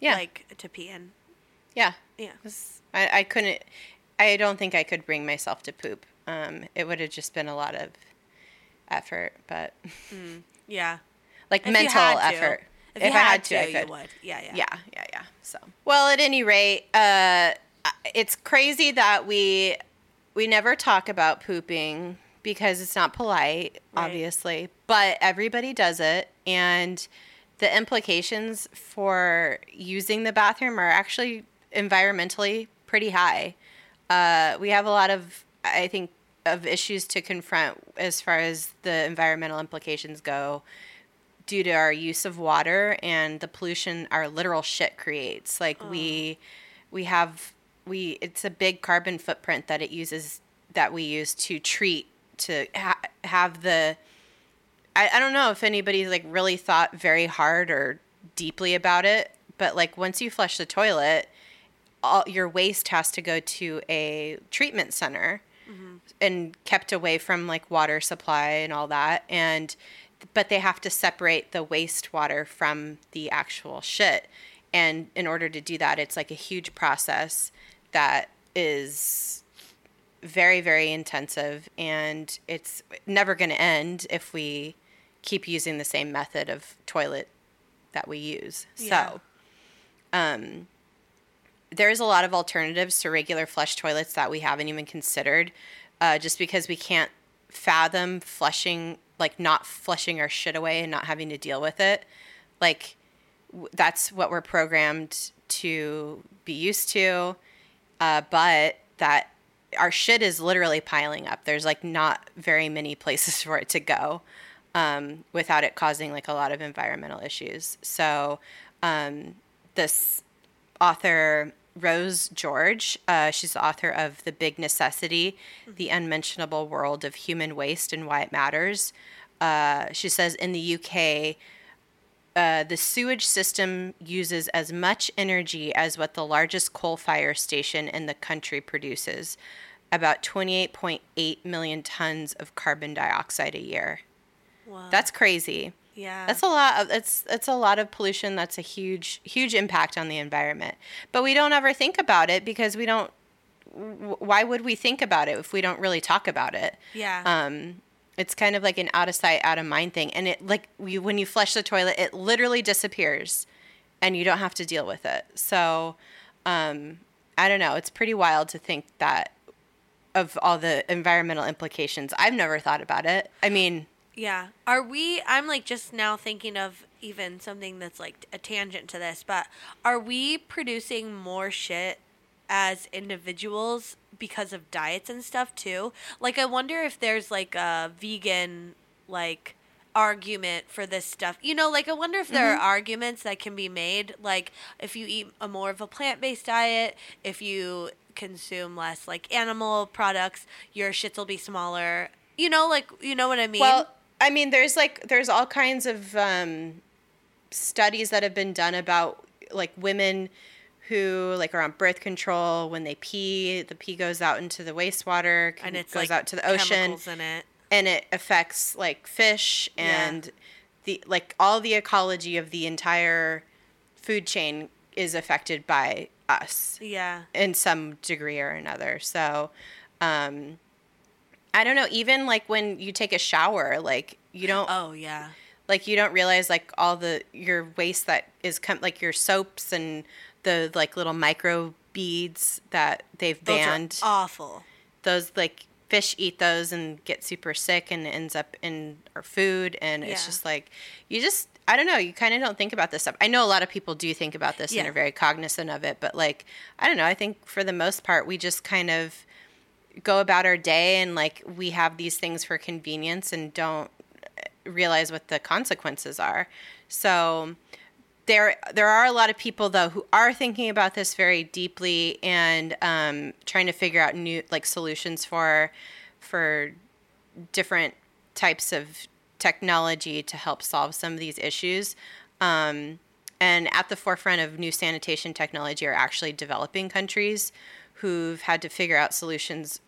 yeah. Like to pee in. yeah. Yeah. Was- I I couldn't I don't think I could bring myself to poop. Um it would have just been a lot of effort, but Yeah. Like If you mental had to. effort. If, If, you I had, had to, to, I you could. would. Yeah, yeah. Yeah, yeah, yeah. So, well, at any rate, uh, it's crazy that we we never talk about pooping because it's not polite, Right. obviously. But everybody does it, and the implications for using the bathroom are actually environmentally pretty high. Uh, we have a lot of, I think, of issues to confront as far as the environmental implications go due to our use of water and the pollution our literal shit creates. Like we oh. we have we it's a big carbon footprint that it uses that we use to treat to ha- have the I, I don't know if anybody's like really thought very hard or deeply about it, but like once you flush the toilet, all your waste has to go to a treatment center mm-hmm. and kept away from like water supply and all that. And but they have to separate the wastewater from the actual shit and in order to do that it's like a huge process that is very very intensive and it's never going to end if we keep using the same method of toilet that we use Yeah. so um there's a lot of alternatives to regular flush toilets that we haven't even considered uh, just because we can't fathom flushing like not flushing our shit away and not having to deal with it like w- that's what we're programmed to be used to. Uh, but that our shit is literally piling up. There's like not very many places for it to go um, without it causing like a lot of environmental issues. So um, this author Rose George. Uh, she's the author of The Big Necessity The Unmentionable World of Human Waste and Why It Matters. Uh, she says in the UK, uh, the sewage system uses as much energy as what the largest coal fire station in the country produces about 28.8 million tons of carbon dioxide a year. Wow. That's crazy. Yeah. That's a lot of it's it's a lot of pollution. That's a huge huge impact on the environment. But we don't ever think about it because we don't. Why would we think about it if we don't really talk about it? yeah. Um, it's kind of like an out of sight, out of mind thing. And it like you, when you flush the toilet, it literally disappears, and you don't have to deal with it. So, um, I don't know. It's pretty wild to think that of all the environmental implications. I've never thought about it. I mean, Yeah. Are we I'm like just now thinking of even something that's like a tangent to this, but are we producing more shit as individuals because of diets and stuff too? Like I wonder if there's like a vegan like argument for this stuff. You know, like I wonder if there mm-hmm. are arguments that can be made like if you eat a more of a plant-based diet, if you consume less like animal products, your shits will be smaller. You know, like you know what I mean? Well, I mean, there's like there's all kinds of um, studies that have been done about like women who like are on birth control when they pee, the pee goes out into the wastewater, and it goes like out to the ocean, it. and it affects like fish Yeah. and the like all the ecology of the entire food chain is affected by us Yeah. in some degree or another. So, um, I don't know. Even like when you take a shower, like you don't Oh yeah. like you don't realize like all the your waste that is com- like your soaps and the like little micro beads that they've Those banned. are awful. those like fish eat those and get super sick and it ends up in our food and it's just like you just I don't know, you kind of don't think about this stuff. I know a lot of people do think about this and are very cognizant of it, but like I don't know, I think for the most part we just kind of go about our day and like we have these things for convenience and don't realize what the consequences are. So there there are a lot of people though who are thinking about this very deeply and um, trying to figure out new like solutions for for different types of technology to help solve some of these issues. Um, and at the forefront of new sanitation technology are actually developing countries who've had to figure out solutions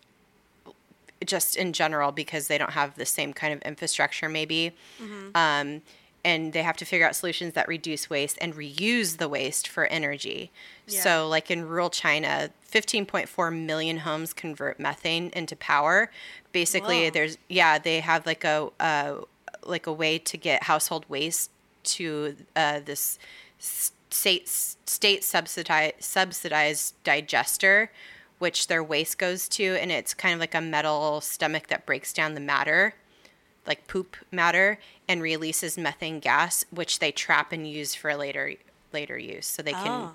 just in general because they don't have the same kind of infrastructure maybe. Um, and they have to figure out solutions that reduce waste and reuse the waste for energy. Yeah. so like in rural china 15.4 million homes convert methane into power. Basically Whoa. there's yeah they have like a uh, like a way to get household waste to uh, this state state subsidized subsidized digester which their waste goes to and it's kind of like a metal stomach that breaks down the matter like poop matter and releases methane gas which they trap and use for later later use so they can Oh.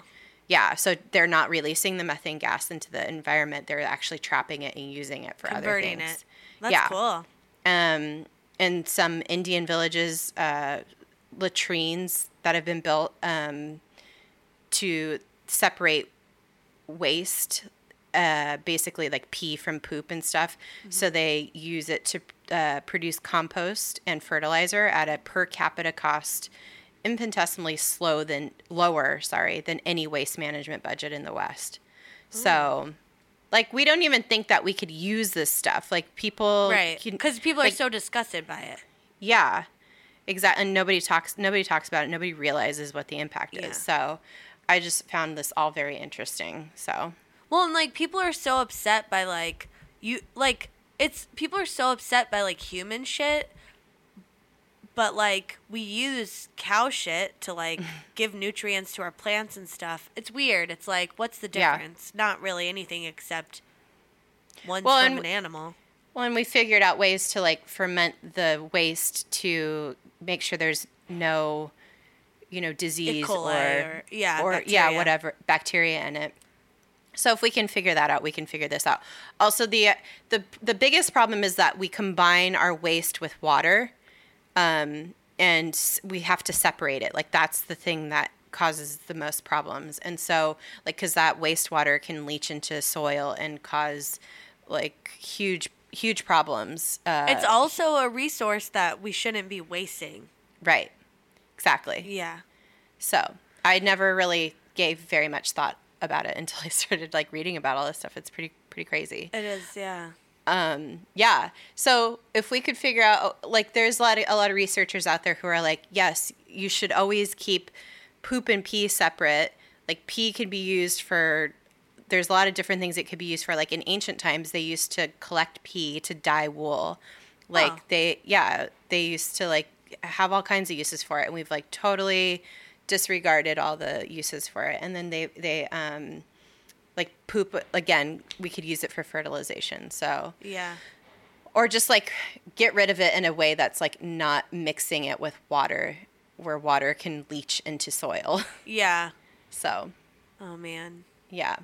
yeah so they're not releasing the methane gas into the environment they're actually trapping it and using it for Converting other things it. That's Yeah. cool. um, in some Indian villages, uh, latrines that have been built um, to separate waste, uh, basically like pee from poop and stuff. So they use it to uh, produce compost and fertilizer at a per capita cost infinitesimally slow than lower, sorry, than any waste management budget in the West. So like we don't even think that we could use this stuff. Like people, right? Because people are like, so disgusted by it. yeah, exactly. And nobody talks. Nobody talks about it. Nobody realizes what the impact Yeah. is. So, I just found this all very interesting. So, Well, and like people are so upset by like you like it's people are so upset by like human shit, but like we use cow shit to like give nutrients to our plants and stuff. It's weird. It's like what's the Yeah. difference? Not really anything except one's Well, from an animal. well, and we figured out ways to like ferment the waste to make sure there's no, you know, disease or, or- yeah, or yeah, whatever bacteria in it. So if we can figure that out, we can figure this out. Also, the the the biggest problem is that we combine our waste with water, um, and we have to separate it. Like that's the thing that causes the most problems. And so, like, because that wastewater can leach into soil and cause like huge huge problems. Uh, It's also a resource that we shouldn't be wasting. right, exactly. Yeah. So I never really gave very much thought about it until I started like reading about all this stuff. It's pretty pretty crazy. It is, yeah. Um, yeah. So if we could figure out, like, there's a lot of a lot of researchers out there who are like, yes, you should always keep poop and pee separate. Like pee can be used for. There's a lot of different things it could be used for. Like in ancient times, they used to collect pee to dye wool. Like Oh. they, yeah, they used to like have all kinds of uses for it, and we've like totally disregarded all the uses for it. And then they they um like poop again we could use it for fertilization so Yeah. or just like get rid of it in a way that's like not mixing it with water where water can leach into soil Yeah. so Oh man. yeah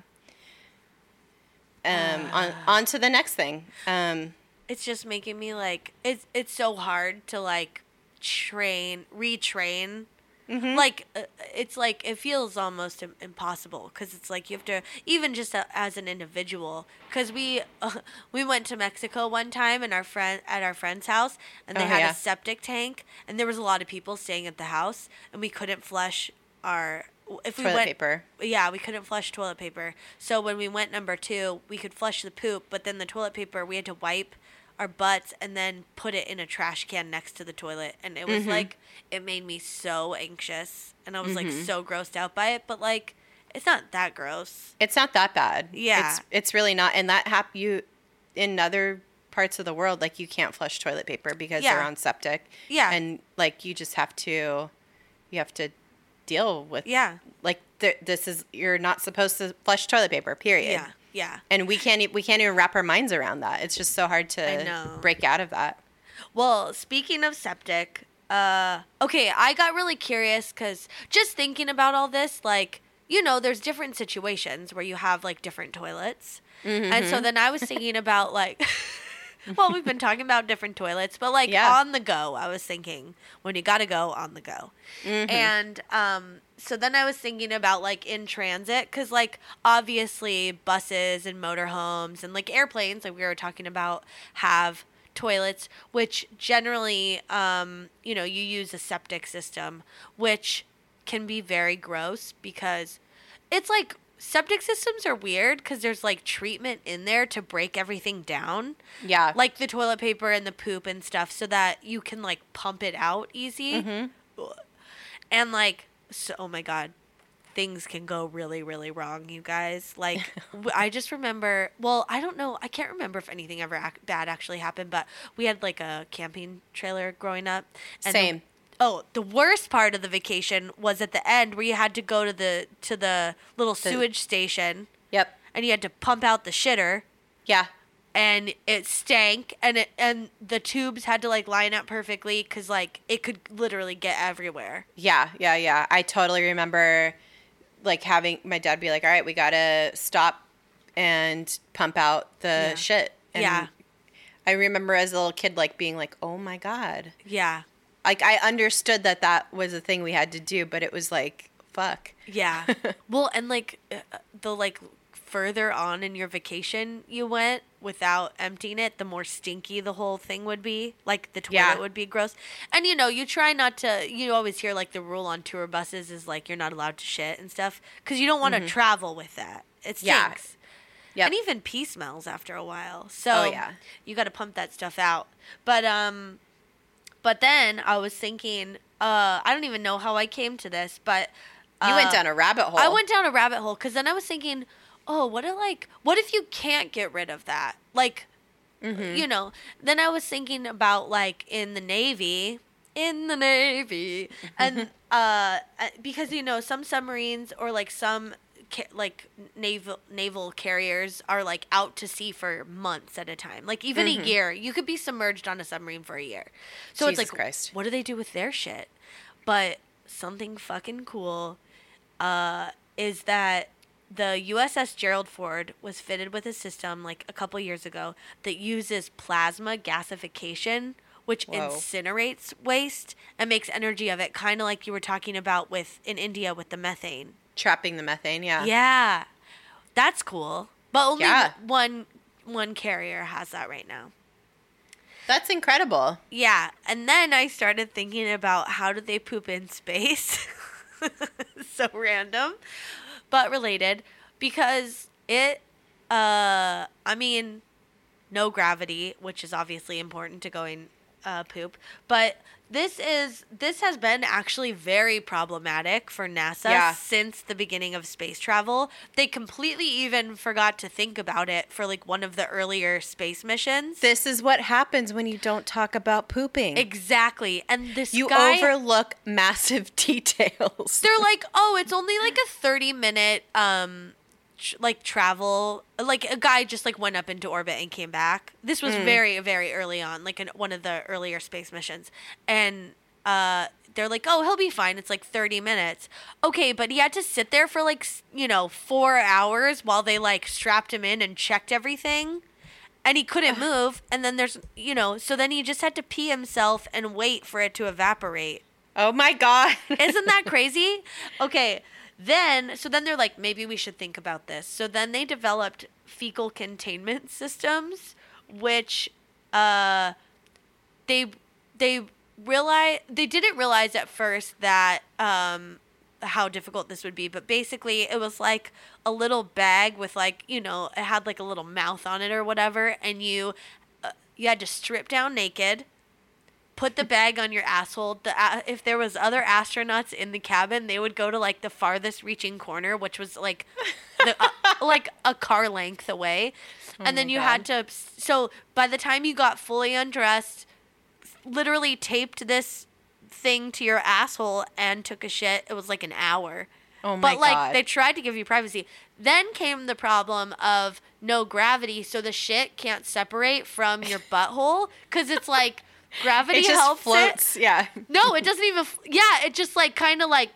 um on on to the next thing um it's just making me like it's it's so hard to like train retrain Mm-hmm. like uh, it's like it feels almost Im- impossible because it's like you have to even just a, as an individual because we uh, we went to mexico one time and our friend at our friend's house and they Oh, had yeah. a septic tank and there was a lot of people staying at the house and we couldn't flush our if we toilet went paper yeah, we couldn't flush toilet paper. So when we went number two, we could flush the poop, but then the toilet paper we had to wipe our butts and then put it in a trash can next to the toilet. And it Mm-hmm. was like it made me so anxious and I was like Mm-hmm. so grossed out by it. But like it's not that gross. it's not that bad Yeah. it's it's really not and that hap you in other parts of the world like you can't flush toilet paper because they're on septic Yeah. and like you just have to you have to deal with Yeah. like th- this is you're not supposed to flush toilet paper period Yeah. Yeah. and we can't we can't even wrap our minds around that it's just so hard to break out of that Well, speaking of septic, uh, okay, I got really curious because just thinking about all this, like, you know, there's different situations where you have like different toilets. And so then I was thinking about like, well, we've been talking about different toilets, but like Yeah. on the go, I was thinking when you got to go on the go. And um, so then I was thinking about like in transit because like obviously buses and motorhomes and like airplanes, like we were talking about, have toilets, which generally, um, you know, you use a septic system, which can be very gross because it's like septic systems are weird because there's like treatment in there to break everything down yeah like the toilet paper and the poop and stuff so that you can like pump it out easy Ugh. and like so oh my god things can go really really wrong you guys like I just remember well i don't know i can't remember if anything ever ac- bad actually happened but we had like a camping trailer growing up and the- Same. Oh the worst part of the vacation was at the end where you had to go to the to the little sewage station yep and you had to pump out the shitter yeah and it stank and it and the tubes had to like line up perfectly because like it could literally get everywhere Yeah, yeah, yeah. I totally remember like having my dad be like, "All right, we got to stop and pump out the Yeah. shit." And Yeah. I remember as a little kid like being like, "Oh my god." yeah Like I understood that that was a thing we had to do, but it was like, fuck. yeah well and like uh, the like further on in your vacation you went without emptying it the more stinky the whole thing would be like the toilet Yeah. would be gross and you know you try not to you always hear like the rule on tour buses is like you're not allowed to shit and stuff because you don't want to travel with that it Mm-hmm. Yeah. Yep. and even pee smells after a while. So Oh, yeah. you got to pump that stuff out. But um, but then I was thinking, uh, I don't even know how I came to this, but You uh, went down a rabbit hole. I went down a rabbit hole because then I was thinking, oh, what if like, what if you can't get rid of that? Like, Mm-hmm. you know. Then I was thinking about like in the Navy, in the Navy, and uh, uh, because you know some submarines or like some like naval naval carriers are like out to sea for months at a time, like even a year. You could be submerged on a submarine for a year. So Jesus it's like, Christ. what do they do with their shit? But something fucking cool uh, is that the USS Gerald Ford was fitted with a system like a couple years ago that uses plasma gasification, which Whoa. incinerates waste and makes energy of it, kind of like you were talking about with in India with the methane. Trapping the methane, yeah. Yeah, that's cool. But only Yeah. one one carrier has that right now. That's incredible. Yeah, and then I started thinking about how do they poop in space? so random, but related because it uh I mean no gravity, which is obviously important to going uh, poop, but this is this has been actually very problematic for NASA Yeah. since the beginning of space travel. They completely even forgot to think about it for like one of the earlier space missions. This is what happens when you don't talk about pooping. Exactly. And this you guy overlook massive details. they're like, "Oh, it's only like a 30 minute um tr- like travel. Like a guy just like went up into orbit and came back. This was very very early on, like in one of the earlier space missions. And uh they're like, "Oh, he'll be fine. It's like 30 minutes." Okay, but he had to sit there for like, you know, 4 hours while they like strapped him in and checked everything. And he couldn't move, and then there's, you know, so then he just had to pee himself and wait for it to evaporate. oh my god. Isn't that crazy? Okay. Then, so then they're like, maybe we should think about this. So then they developed fecal containment systems, which uh, they they realize they didn't realize at first that um, how difficult this would be. But basically, it was like a little bag with like you know it had like a little mouth on it or whatever, and you uh, you had to strip down naked put the bag on your asshole. The, uh, if there was other astronauts in the cabin, they would go to like the farthest reaching corner, which was like the, uh, like a car length away, and then you God. had to. So by the time you got fully undressed, literally taped this thing to your asshole and took a shit. It was like an hour. Oh my god. but like God. they tried to give you privacy. Then came the problem of no gravity, so the shit can't separate from your butthole because it's like gravity it helps floats. Yeah. No, it doesn't even. Yeah, it just like kind of like.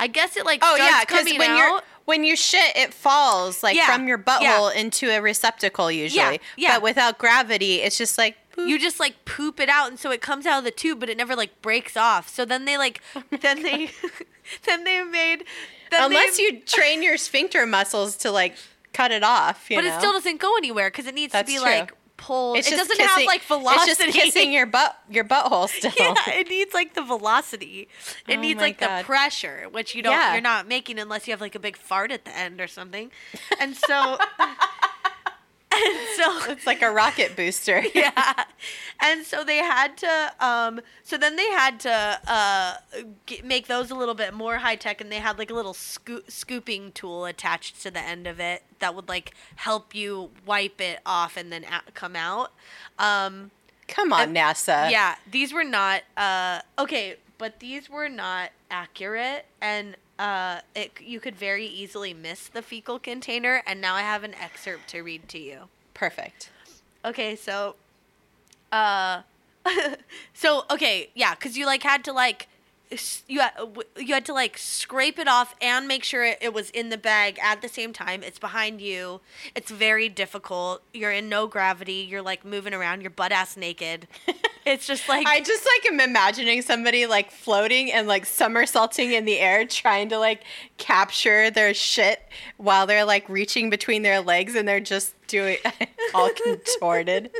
I guess it like. Oh yeah, because when out. you're when you shit, it falls like Yeah, from your butthole into a receptacle usually. yeah. But without gravity, it's just like boop. you just like poop it out and so it comes out of the tube but it never like breaks off so then they like oh then they then they made then unless they, you train your sphincter muscles to like cut it off. You but know? it still doesn't go anywhere because it needs That's to be true. like pulled It's it doesn't have like velocity It's just kissing your butt your butthole still. yeah it needs like the velocity it Oh needs like God. the pressure which you don't Yeah. you're not making unless you have like a big fart at the end or something and so and so It's like a rocket booster. yeah and so they had to um so then they had to uh get, make those a little bit more high tech and they had like a little sco- scooping tool attached to the end of it that would like help you wipe it off and then a- come out um Come on, And- NASA. yeah these were not uh okay but these were not accurate and uh it you could very easily miss the fecal container and now i have an excerpt to read to you Perfect. Okay, so uh so okay, yeah, cuz you like had to like you had, you had to like scrape it off and make sure it, it was in the bag at the same time. It's behind you. It's very difficult. You're in no gravity. You're like moving around. You're butt ass naked. It's just like I just like am imagining somebody like floating and like somersaulting in the air, trying to like capture their shit while they're like reaching between their legs and they're just doing all contorted.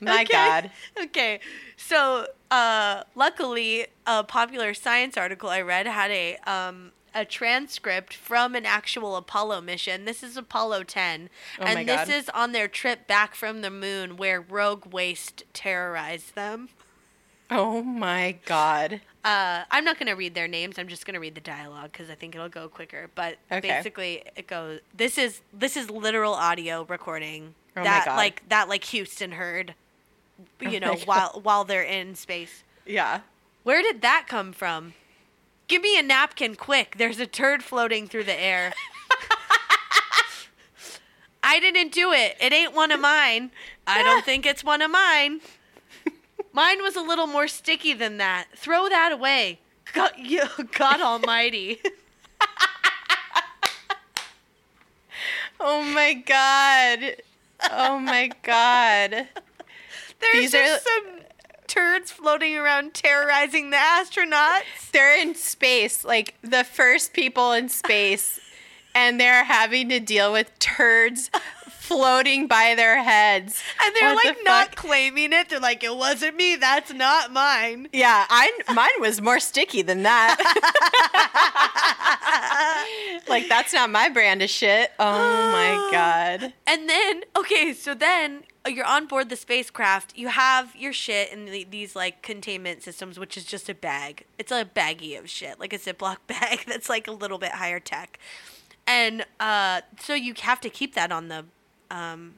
My Okay. God. Okay. So, uh, luckily, a popular science article I read had a um, a transcript from an actual Apollo mission. This is Apollo 10. Oh and this is on their trip back from the moon where Rogue Waste terrorized them. Oh my god. Uh, I'm not going to read their names. I'm just going to read the dialogue because I think it'll go quicker. But Okay. basically, it goes. This is this is literal audio recording Oh that like that like Houston heard. You Oh know, while while they're in space. Yeah. Where did that come from? Give me a napkin quick. There's a turd floating through the air. I didn't do it. It ain't one of mine. I don't think it's one of mine. Mine was a little more sticky than that. Throw that away. God, you, God Almighty. Oh my god. Oh my god. There's These are- just some turds floating around terrorizing the astronauts. They're in space, like the first people in space, and they're having to deal with turds floating by their heads. And they're What like the not claiming it. They're like, it wasn't me. That's not mine. Yeah, I mine was more sticky than that. like that's not my brand of shit. Oh my god. And then, okay, so then you're on board the spacecraft. You have your shit in the, these like containment systems, which is just a bag. It's a baggie of shit, like a Ziploc bag that's like a little bit higher tech. And uh, so you have to keep that on the um,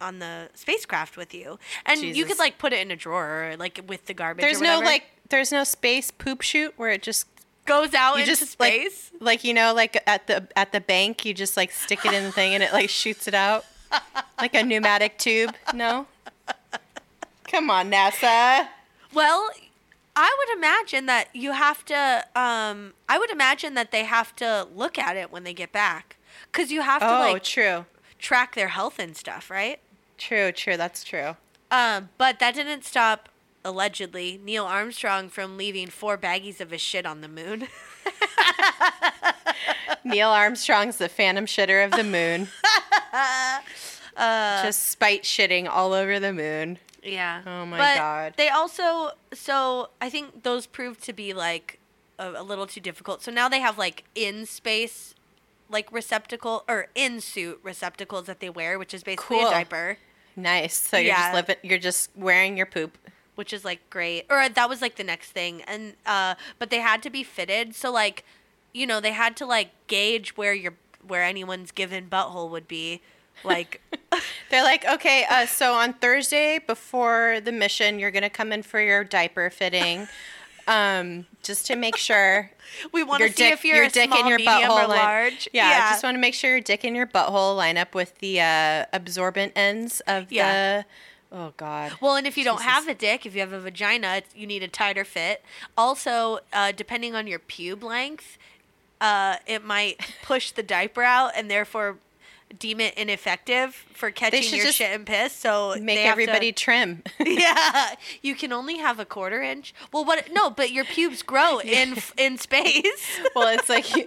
on the spacecraft with you, and you could like put it in a drawer, like with the garbage. There's no like there's no space poop chute where it just goes out you into just like space. like you know like at the at the bank you just like stick it in the thing and it like shoots it out like a pneumatic tube. No. Come on, NASA. Well, I would imagine that you have to. Um, I would imagine that they have to look at it when they get back, because you have to Oh, like true. track their health and stuff, right? True, true. That's true. Um, but that didn't stop allegedly Neil Armstrong from leaving four baggies of his shit on the moon. Neil Armstrong's the phantom shitter of the moon. Uh, Just spite shitting all over the moon. yeah. Oh my But God. They also so I think those proved to be like a, a little too difficult. So now they have like in space like receptacle or in suit receptacles that they wear, which is basically Cool. a diaper. Nice. So you're just living you're just wearing your poop. Which is like great. Or that was like the next thing, and uh, but they had to be fitted, so like, you know, they had to like gauge where your where anyone's given butthole would be, like, They're like, okay, uh, so on Thursday before the mission, you're gonna come in for your diaper fitting, um, just to make sure we want to see dick, if you're your a dick small, and your butthole or line- large. Yeah, I just want to make sure your dick and your butthole line up with the uh, absorbent ends of Yeah. the. Oh God. Well, and if you don't have a dick, if you have a vagina, you need a tighter fit. Also, uh, depending on your pube length, uh, it might push the diaper out and therefore deem it ineffective for catching your shit and piss. So Make they have to- everybody trim. yeah, you can only have a quarter inch. Well, what? No, but your pubes grow in in space. well, it's like you,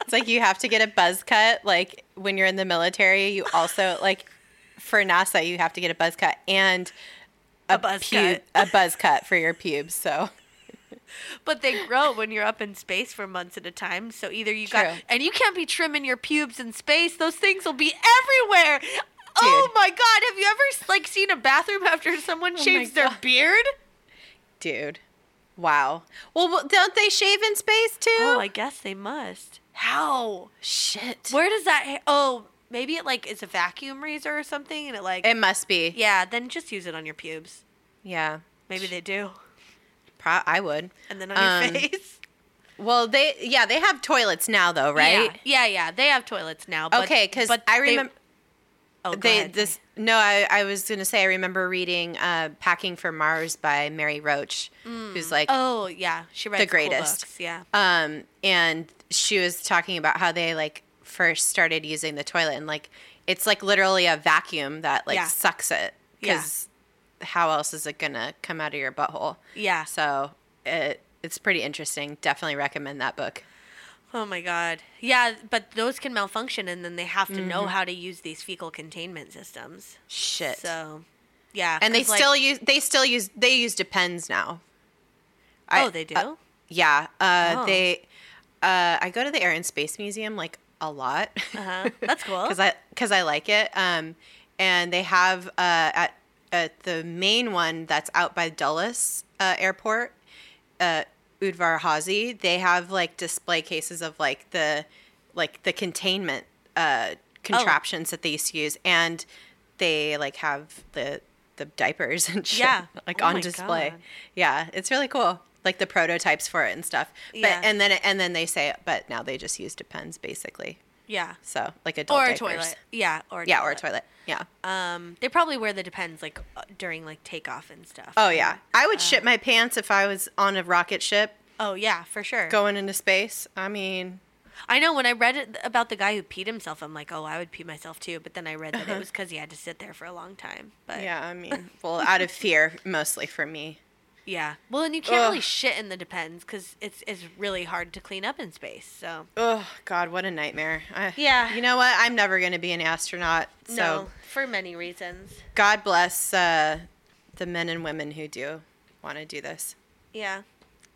it's like you have to get a buzz cut. Like when you're in the military, you also like for NASA, you have to get a buzz cut and A buzz cut. a buzz cut for your pubes. So but they grow when you're up in space for months at a time. So either you got and you can't be trimming your pubes in space. Those things will be everywhere. Oh my god! Have you ever like seen a bathroom after someone Oh shaves their God. beard? dude, wow. Well, well, don't they shave in space too? Oh, I guess they must. How? Shit. Where does that? Ha- oh, maybe it like is a vacuum razor or something, and it like It must be. yeah. Then just use it on your pubes. Yeah. Maybe they do, Pro- I would. and then on your Um, face. Well, they yeah they have toilets now though, right? Yeah, yeah, yeah. They have toilets now. But, Okay, because but I they- remember Oh, go they ahead, this no I, I was gonna say I remember reading uh, "Packing for Mars" by Mary Roach, who's like Oh yeah, she writes cool greatest. books, yeah. um and she was talking about how they like first started using the toilet and like it's like literally a vacuum that like Yeah. sucks it Yeah. because how else is it gonna come out of your butthole? Yeah. So it it's pretty interesting. Definitely recommend that book. Oh my god. Yeah, but those can malfunction, and then they have to Mm-hmm. know how to use these fecal containment systems. Shit. So, yeah. and they like- still use they still use they use depends now. Oh, they do. uh, yeah. Uh, Oh. They uh, I go to the Air and Space Museum like a lot. Uh-huh. That's cool. because I because I like it. Um, and they have uh, at at the main one that's out by Dulles uh, Airport, uh, Udvar Hazy. They have like display cases of like the like the containment uh, contraptions that they used to use, and they like have the the diapers and shit Yeah. like Oh on display. God. Yeah, it's really cool. Like the prototypes for it and stuff. But Yeah. and then and then they say, but now they just use Depends basically. yeah. So like adult Or a diapers. toilet. Yeah. Or a Yeah, toilet. or a toilet. Yeah. Um, they probably wear the depends like uh, during like takeoff and stuff. Oh yeah, I Uh. would shit my pants if I was on a rocket ship Oh yeah, for sure. going into space. I mean, I know when I read it about the guy who peed himself, I'm like, oh, I would pee myself too. But then I read that it was because he had to sit there for a long time. But Uh-huh. yeah, I mean, well, out of fear mostly for me. Yeah. Well, and you can't really shit in the depends because it's it's really hard to clean up in space. So Oh God, what a nightmare. I, Yeah. You know what? I'm never gonna be an astronaut. So no, for many reasons. God bless uh, the men and women who do want to do this. Yeah.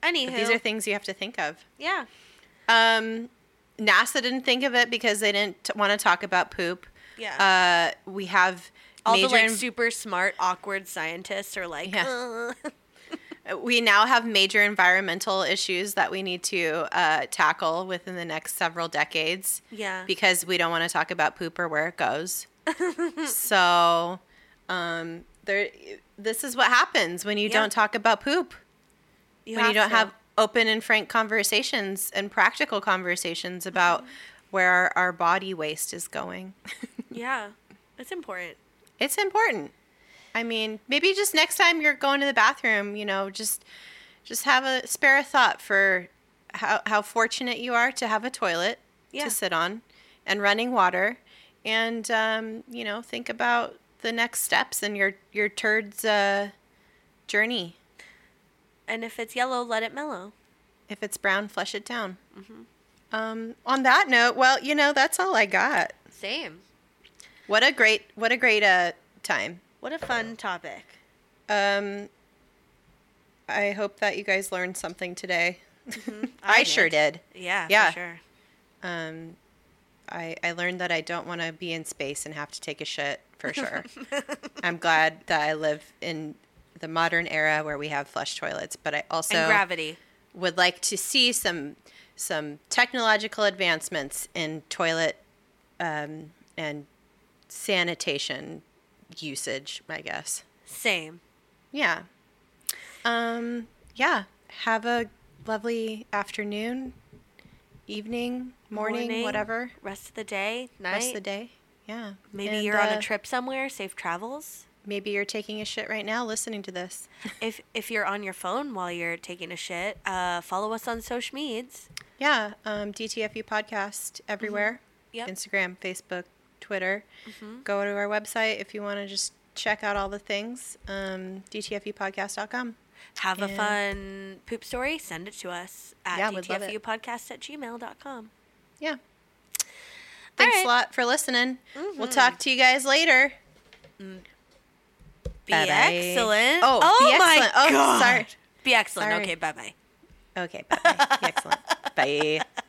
Anywho, But these are things you have to think of. yeah. Um, NASA didn't think of it because they didn't t- want to talk about poop. Yeah. Uh, we have All the like en- super smart, awkward scientists are like, Yeah. We now have major environmental issues that we need to uh, tackle within the next several decades yeah. because we don't want to talk about poop or where it goes. so, um, there, this is what happens when you Yeah. don't talk about poop. you when you don't to. have open and frank conversations and practical conversations about where our, our body waste is going. Yeah. It's important. it's important. I mean, maybe just next time you're going to the bathroom, you know, just just have a spare a thought for how how fortunate you are to have a toilet Yeah. to sit on and running water, and um, you know, think about the next steps in your your turd's uh, journey. And if it's yellow, let it mellow. If it's brown, flush it down. Mm-hmm. Um, on that note, well, you know, that's all I got. Same. What a great what a great uh, time. What a fun topic. Um, I hope that you guys learned something today. I, Mm-hmm. I sure did. Yeah, Yeah. for sure. Um, I I learned that I don't want to be in space and have to take a shit for sure. I'm glad that I live in the modern era where we have flush toilets, but I also and gravity. would like to see some some technological advancements in toilet um, and sanitation usage. I guess. Same. Yeah. Um, yeah. Have a lovely afternoon, evening, morning, whatever. Rest of the day, night. Rest of the day. Yeah. Maybe And, you're on uh, a trip somewhere. Safe travels. Maybe you're taking a shit right now listening to this. If if you're on your phone while you're taking a shit, uh, follow us on social medias. Yeah. Um, DTFU podcast everywhere. Yep. Instagram, Facebook, Twitter. Mm-hmm. Go to our website if you want to just check out all the things. Um, DTFUpodcast.com. Have a fun poop story. Send it to us at Yeah, would love it. dtfupodcast at gmail.com. Yeah. Thanks right. a lot for listening. We'll talk mm-hmm. to you guys later. Mm. Be Bye-bye. excellent. Oh, oh, be my excellent. Oh, God. sorry. Be excellent. Sorry. Okay, bye bye. Okay, bye. bye. Excellent. Bye.